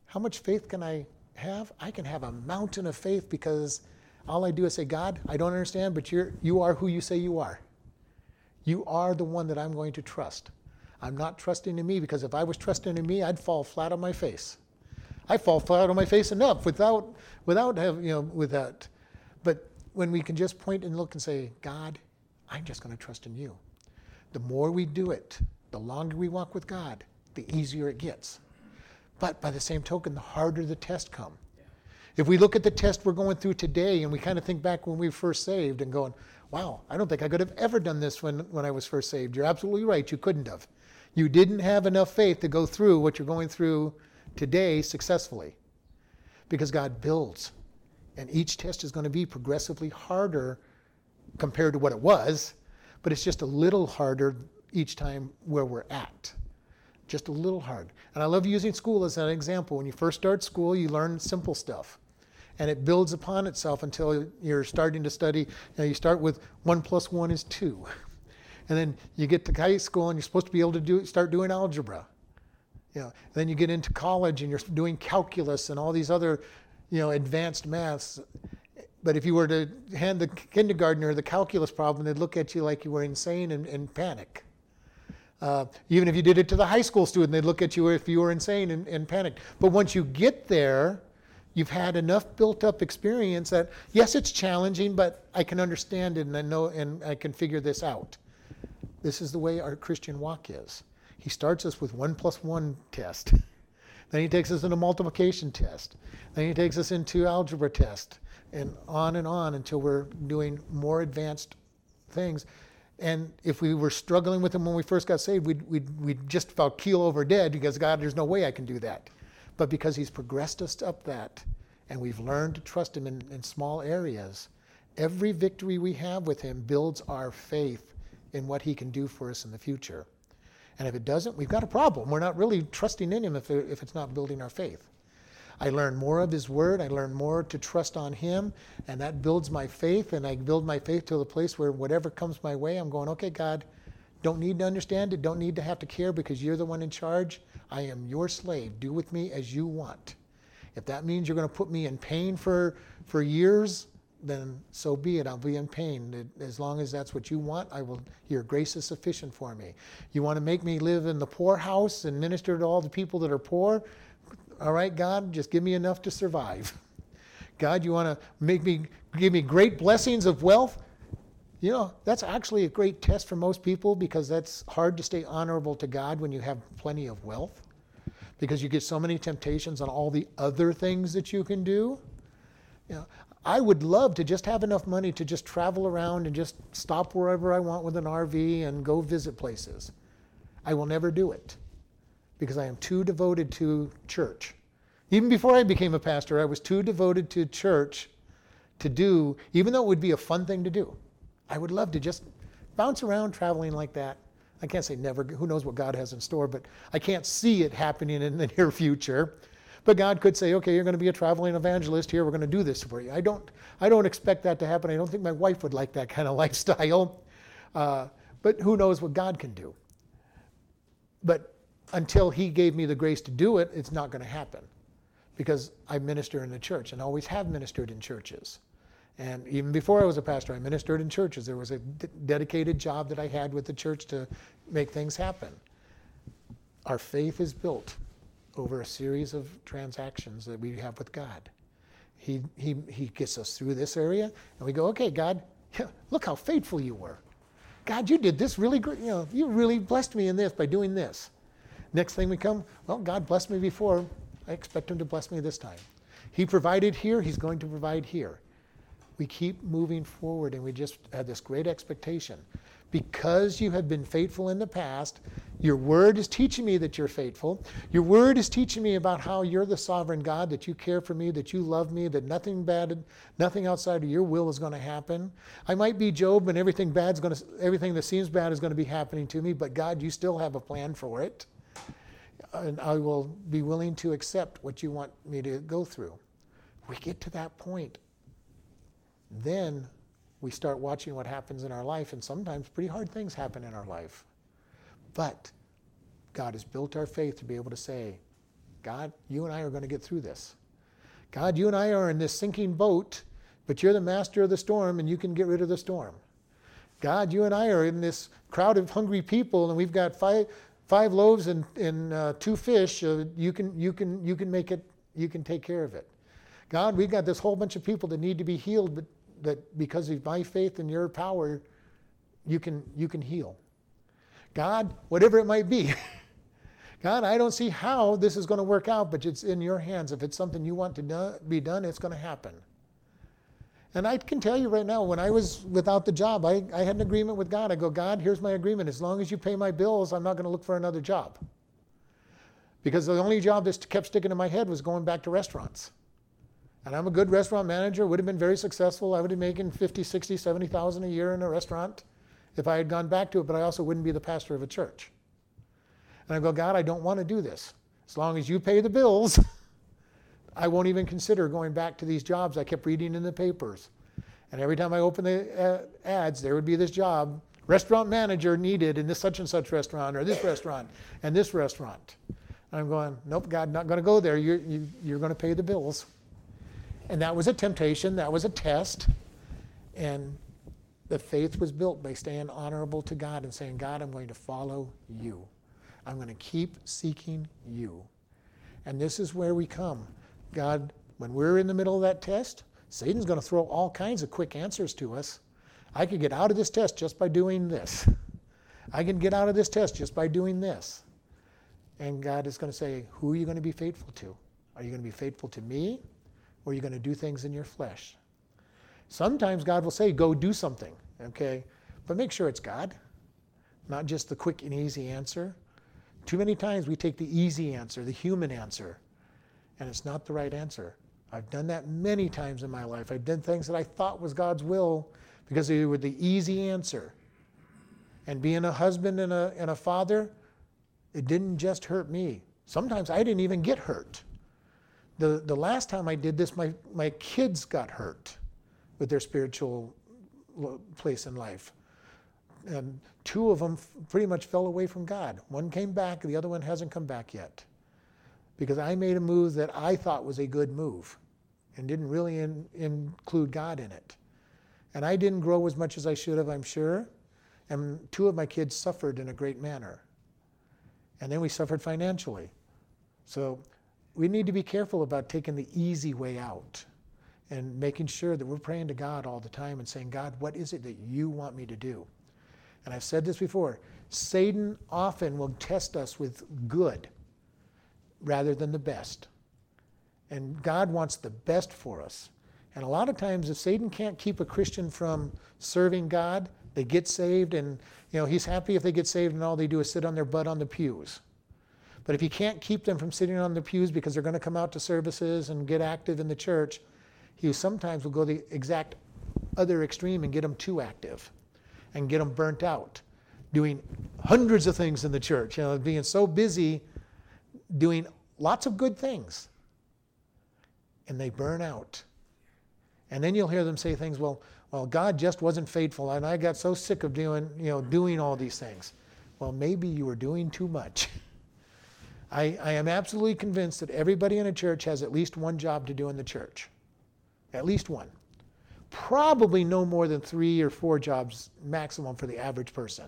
How much faith can I have? I can have a mountain of faith because all I do is say, God, I don't understand, but you're, you are who you say you are. You are the one that I'm going to trust. I'm not trusting in me because if I was trusting in me, I'd fall flat on my face. I fall flat on my face enough without, without have, you know, without. But when we can just point and look and say, God, I'm just going to trust in you. The more we do it, the longer we walk with God, the easier it gets. But by the same token, the harder the test come. If we look at the test we're going through today and we kind of think back when we first saved and going, wow, I don't think I could have ever done this when, when I was first saved. You're absolutely right, you couldn't have. You didn't have enough faith to go through what you're going through today successfully because God builds. And each test is going to be progressively harder compared to what it was, but it's just a little harder each time where we're at. Just a little hard. And I love using school as an example. When you first start school, you learn simple stuff. And it builds upon itself until you're starting to study. You, know, you start with one plus one is two. And then you get to high school and you're supposed to be able to do, start doing algebra. You know, then you get into college and you're doing calculus and all these other, you know, advanced maths. But if you were to hand the kindergartner the calculus problem, they'd look at you like you were insane and, and panic. Uh, even if you did it to the high school student, they'd look at you if you were insane and, and panic. But once you get there, you've had enough built up experience that yes, it's challenging, but I can understand it and I know and I can figure this out. This is the way our Christian walk is. He starts us with one plus one test. Then he takes us into multiplication test. Then he takes us into algebra test, and on and on until we're doing more advanced things. And if we were struggling with him when we first got saved, we'd, we'd, we'd just about keel over dead because God, there's no way I can do that. But because he's progressed us up that, and we've learned to trust him in, in small areas, every victory we have with him builds our faith in what he can do for us in the future. And if it doesn't, we've got a problem. We're not really trusting in him if, if it's not building our faith. I learn more of His Word. I learn more to trust on Him, and that builds my faith. And I build my faith to the place where whatever comes my way, I'm going, okay, God, don't need to understand it, don't need to have to care because you're the one in charge. I am your slave. Do with me as you want. If that means you're going to put me in pain for, for years, then so be it. I'll be in pain. As long as that's what you want, I will. Your grace is sufficient for me. You want to make me live in the poorhouse and minister to all the people that are poor? All right, God, just give me enough to survive. God, you want to make me give me great blessings of wealth? You know, that's actually a great test for most people because that's hard to stay honorable to God when you have plenty of wealth because you get so many temptations on all the other things that you can do. You know, I would love to just have enough money to just travel around and just stop wherever I want with an RV and go visit places. I will never do it because I am too devoted to church. Even before I became a pastor, I was too devoted to church to do, even though it would be a fun thing to do. I would love to just bounce around traveling like that. I can't say never, who knows what God has in store, but I can't see it happening in the near future. But God could say, okay, you're going to be a traveling evangelist here. We're going to do this for you. I don't, I don't expect that to happen. I don't think my wife would like that kind of lifestyle. Uh, but who knows what God can do. But until He gave me the grace to do it, it's not going to happen because I minister in the church and always have ministered in churches. And even before I was a pastor, I ministered in churches. There was a d- dedicated job that I had with the church to make things happen. Our faith is built over a series of transactions that we have with God. He, he, he gets us through this area, and we go, okay, God, look how faithful you were. God, you did this really great. You know, you really blessed me in this by doing this. Next thing we come, well, God blessed me before. I expect him to bless me this time. He provided here, he's going to provide here. We keep moving forward, and we just have this great expectation. Because you have been faithful in the past, your word is teaching me that you're faithful. Your word is teaching me about how you're the sovereign God, that you care for me, that you love me, that nothing bad, nothing outside of your will is going to happen. I might be Job and everything bad's going to everything that seems bad is going to be happening to me, but God, you still have a plan for it. And I will be willing to accept what you want me to go through. We get to that point. Then we start watching what happens in our life, and sometimes pretty hard things happen in our life. But God has built our faith to be able to say, God, you and I are going to get through this. God, you and I are in this sinking boat, but you're the master of the storm and you can get rid of the storm. God, you and I are in this crowd of hungry people and we've got five, five loaves and, and uh, two fish. Uh, you, can, you, can, you can make it, you can take care of it. God, we've got this whole bunch of people that need to be healed, but that because of my faith and your power, you can, you can heal. God, whatever it might be. God, I don't see how this is going to work out, but it's in your hands. If it's something you want to do, be done, it's going to happen. And I can tell you right now, when I was without the job, I, I had an agreement with God. I go, God, here's my agreement. As long as you pay my bills, I'm not going to look for another job. Because the only job that kept sticking in my head was going back to restaurants. And I'm a good restaurant manager, would have been very successful. I would have been making 50, 60, 70,000 a year in a restaurant if I had gone back to it, but I also wouldn't be the pastor of a church. And I go, God, I don't want to do this. As long as you pay the bills, I won't even consider going back to these jobs I kept reading in the papers. And every time I opened the uh, ads, there would be this job restaurant manager needed in this such and such restaurant, or this restaurant, and this restaurant. And I'm going, nope, God, not going to go there. You're, you, you're going to pay the bills. And that was a temptation, that was a test. And the faith was built by staying honorable to God and saying, God, I'm going to follow you. I'm going to keep seeking you. And this is where we come. God, when we're in the middle of that test, Satan's going to throw all kinds of quick answers to us. I could get out of this test just by doing this. I can get out of this test just by doing this. And God is going to say, Who are you going to be faithful to? Are you going to be faithful to me? Or are you going to do things in your flesh? Sometimes God will say, go do something, okay? But make sure it's God, not just the quick and easy answer. Too many times we take the easy answer, the human answer, and it's not the right answer. I've done that many times in my life. I've done things that I thought was God's will because they were the easy answer. And being a husband and a, and a father, it didn't just hurt me. Sometimes I didn't even get hurt. The, the last time I did this, my, my kids got hurt with their spiritual place in life. And two of them pretty much fell away from God. One came back, the other one hasn't come back yet. Because I made a move that I thought was a good move and didn't really in, include God in it. And I didn't grow as much as I should have, I'm sure. And two of my kids suffered in a great manner. And then we suffered financially. So we need to be careful about taking the easy way out and making sure that we're praying to God all the time and saying, God, what is it that you want me to do? And I've said this before Satan often will test us with good rather than the best. And God wants the best for us. And a lot of times, if Satan can't keep a Christian from serving God, they get saved, and you know he's happy if they get saved, and all they do is sit on their butt on the pews. But if he can't keep them from sitting on the pews because they're going to come out to services and get active in the church, he sometimes will go the exact other extreme and get them too active, and get them burnt out, doing hundreds of things in the church. You know, being so busy doing lots of good things, and they burn out and then you'll hear them say things, well, well, God just wasn't faithful, and I got so sick of doing, you know, doing all these things. Well, maybe you were doing too much. I, I am absolutely convinced that everybody in a church has at least one job to do in the church. At least one. Probably no more than three or four jobs maximum for the average person.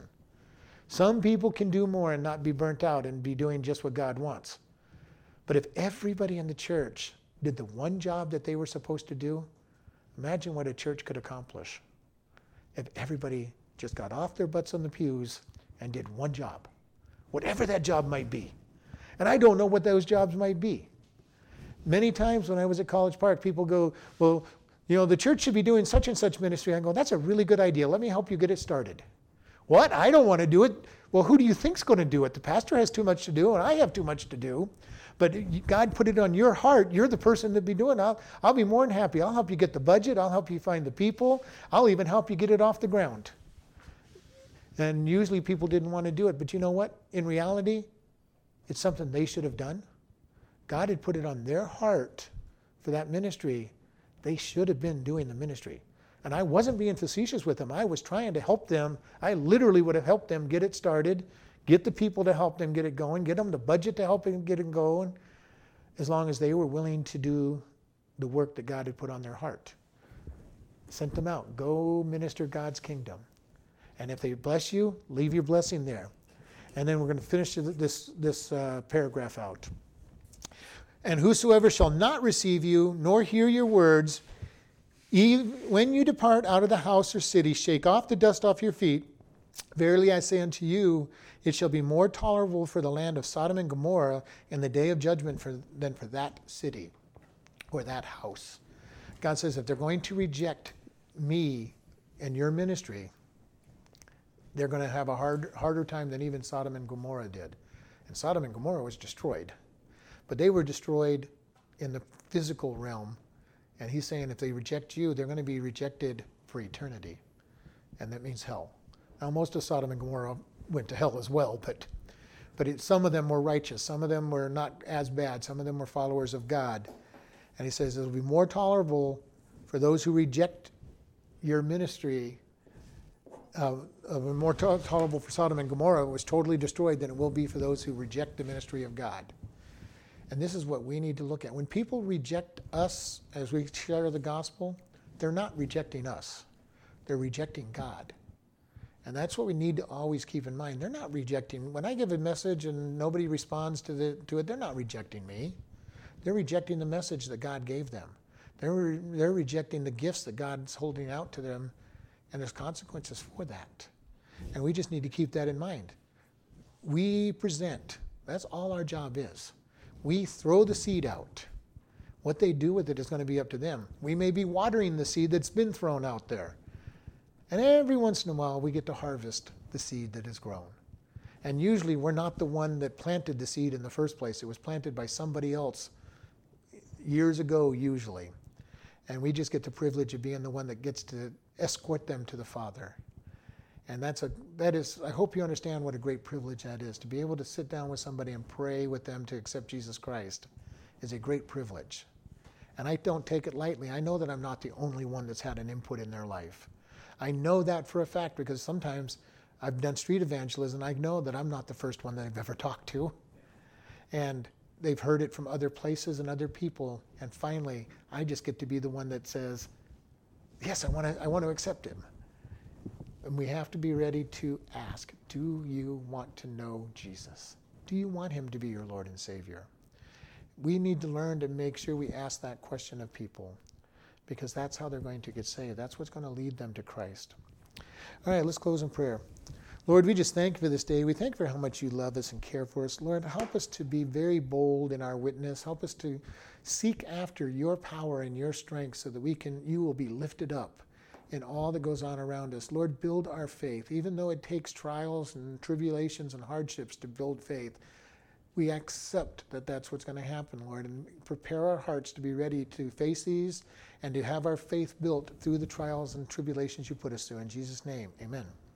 Some people can do more and not be burnt out and be doing just what God wants. But if everybody in the church did the one job that they were supposed to do, Imagine what a church could accomplish if everybody just got off their butts on the pews and did one job, whatever that job might be. And I don't know what those jobs might be. Many times when I was at College Park, people go, Well, you know, the church should be doing such and such ministry. I go, That's a really good idea. Let me help you get it started. What? I don't want to do it. Well, who do you think's going to do it? The pastor has too much to do, and I have too much to do. But God put it on your heart. You're the person to be doing it. I'll, I'll be more than happy. I'll help you get the budget. I'll help you find the people. I'll even help you get it off the ground. And usually people didn't want to do it. But you know what? In reality, it's something they should have done. God had put it on their heart for that ministry. They should have been doing the ministry. And I wasn't being facetious with them. I was trying to help them. I literally would have helped them get it started get the people to help them get it going, get them the budget to help them get it going, as long as they were willing to do the work that God had put on their heart. Sent them out. Go minister God's kingdom. And if they bless you, leave your blessing there. And then we're going to finish this, this uh, paragraph out. And whosoever shall not receive you, nor hear your words, when you depart out of the house or city, shake off the dust off your feet. Verily I say unto you, it shall be more tolerable for the land of Sodom and Gomorrah in the day of judgment for, than for that city or that house. God says, if they're going to reject me and your ministry, they're going to have a hard, harder time than even Sodom and Gomorrah did. And Sodom and Gomorrah was destroyed. But they were destroyed in the physical realm. And he's saying if they reject you, they're going to be rejected for eternity. And that means hell. Now, most of Sodom and Gomorrah went to hell as well, but but it, some of them were righteous, some of them were not as bad, some of them were followers of God. And he says it'll be more tolerable for those who reject your ministry, uh, uh, more to- tolerable for Sodom and Gomorrah, was totally destroyed, than it will be for those who reject the ministry of God. And this is what we need to look at. When people reject us as we share the gospel, they're not rejecting us, they're rejecting God. And that's what we need to always keep in mind. They're not rejecting. When I give a message and nobody responds to, the, to it, they're not rejecting me. They're rejecting the message that God gave them. They're, they're rejecting the gifts that God's holding out to them, and there's consequences for that. And we just need to keep that in mind. We present, that's all our job is. We throw the seed out. What they do with it is going to be up to them. We may be watering the seed that's been thrown out there. And every once in a while, we get to harvest the seed that has grown. And usually, we're not the one that planted the seed in the first place. It was planted by somebody else years ago, usually. And we just get the privilege of being the one that gets to escort them to the Father. And that's a, that is, I hope you understand what a great privilege that is to be able to sit down with somebody and pray with them to accept Jesus Christ is a great privilege. And I don't take it lightly. I know that I'm not the only one that's had an input in their life. I know that for a fact because sometimes I've done street evangelism. I know that I'm not the first one that I've ever talked to. And they've heard it from other places and other people. And finally, I just get to be the one that says, Yes, I want to, I want to accept him. And we have to be ready to ask Do you want to know Jesus? Do you want him to be your Lord and Savior? We need to learn to make sure we ask that question of people because that's how they're going to get saved. That's what's going to lead them to Christ. All right, let's close in prayer. Lord, we just thank you for this day. We thank you for how much you love us and care for us. Lord, help us to be very bold in our witness. Help us to seek after your power and your strength so that we can you will be lifted up in all that goes on around us. Lord, build our faith. Even though it takes trials and tribulations and hardships to build faith, we accept that that's what's going to happen, Lord, and prepare our hearts to be ready to face these and to have our faith built through the trials and tribulations you put us through. In Jesus' name, amen.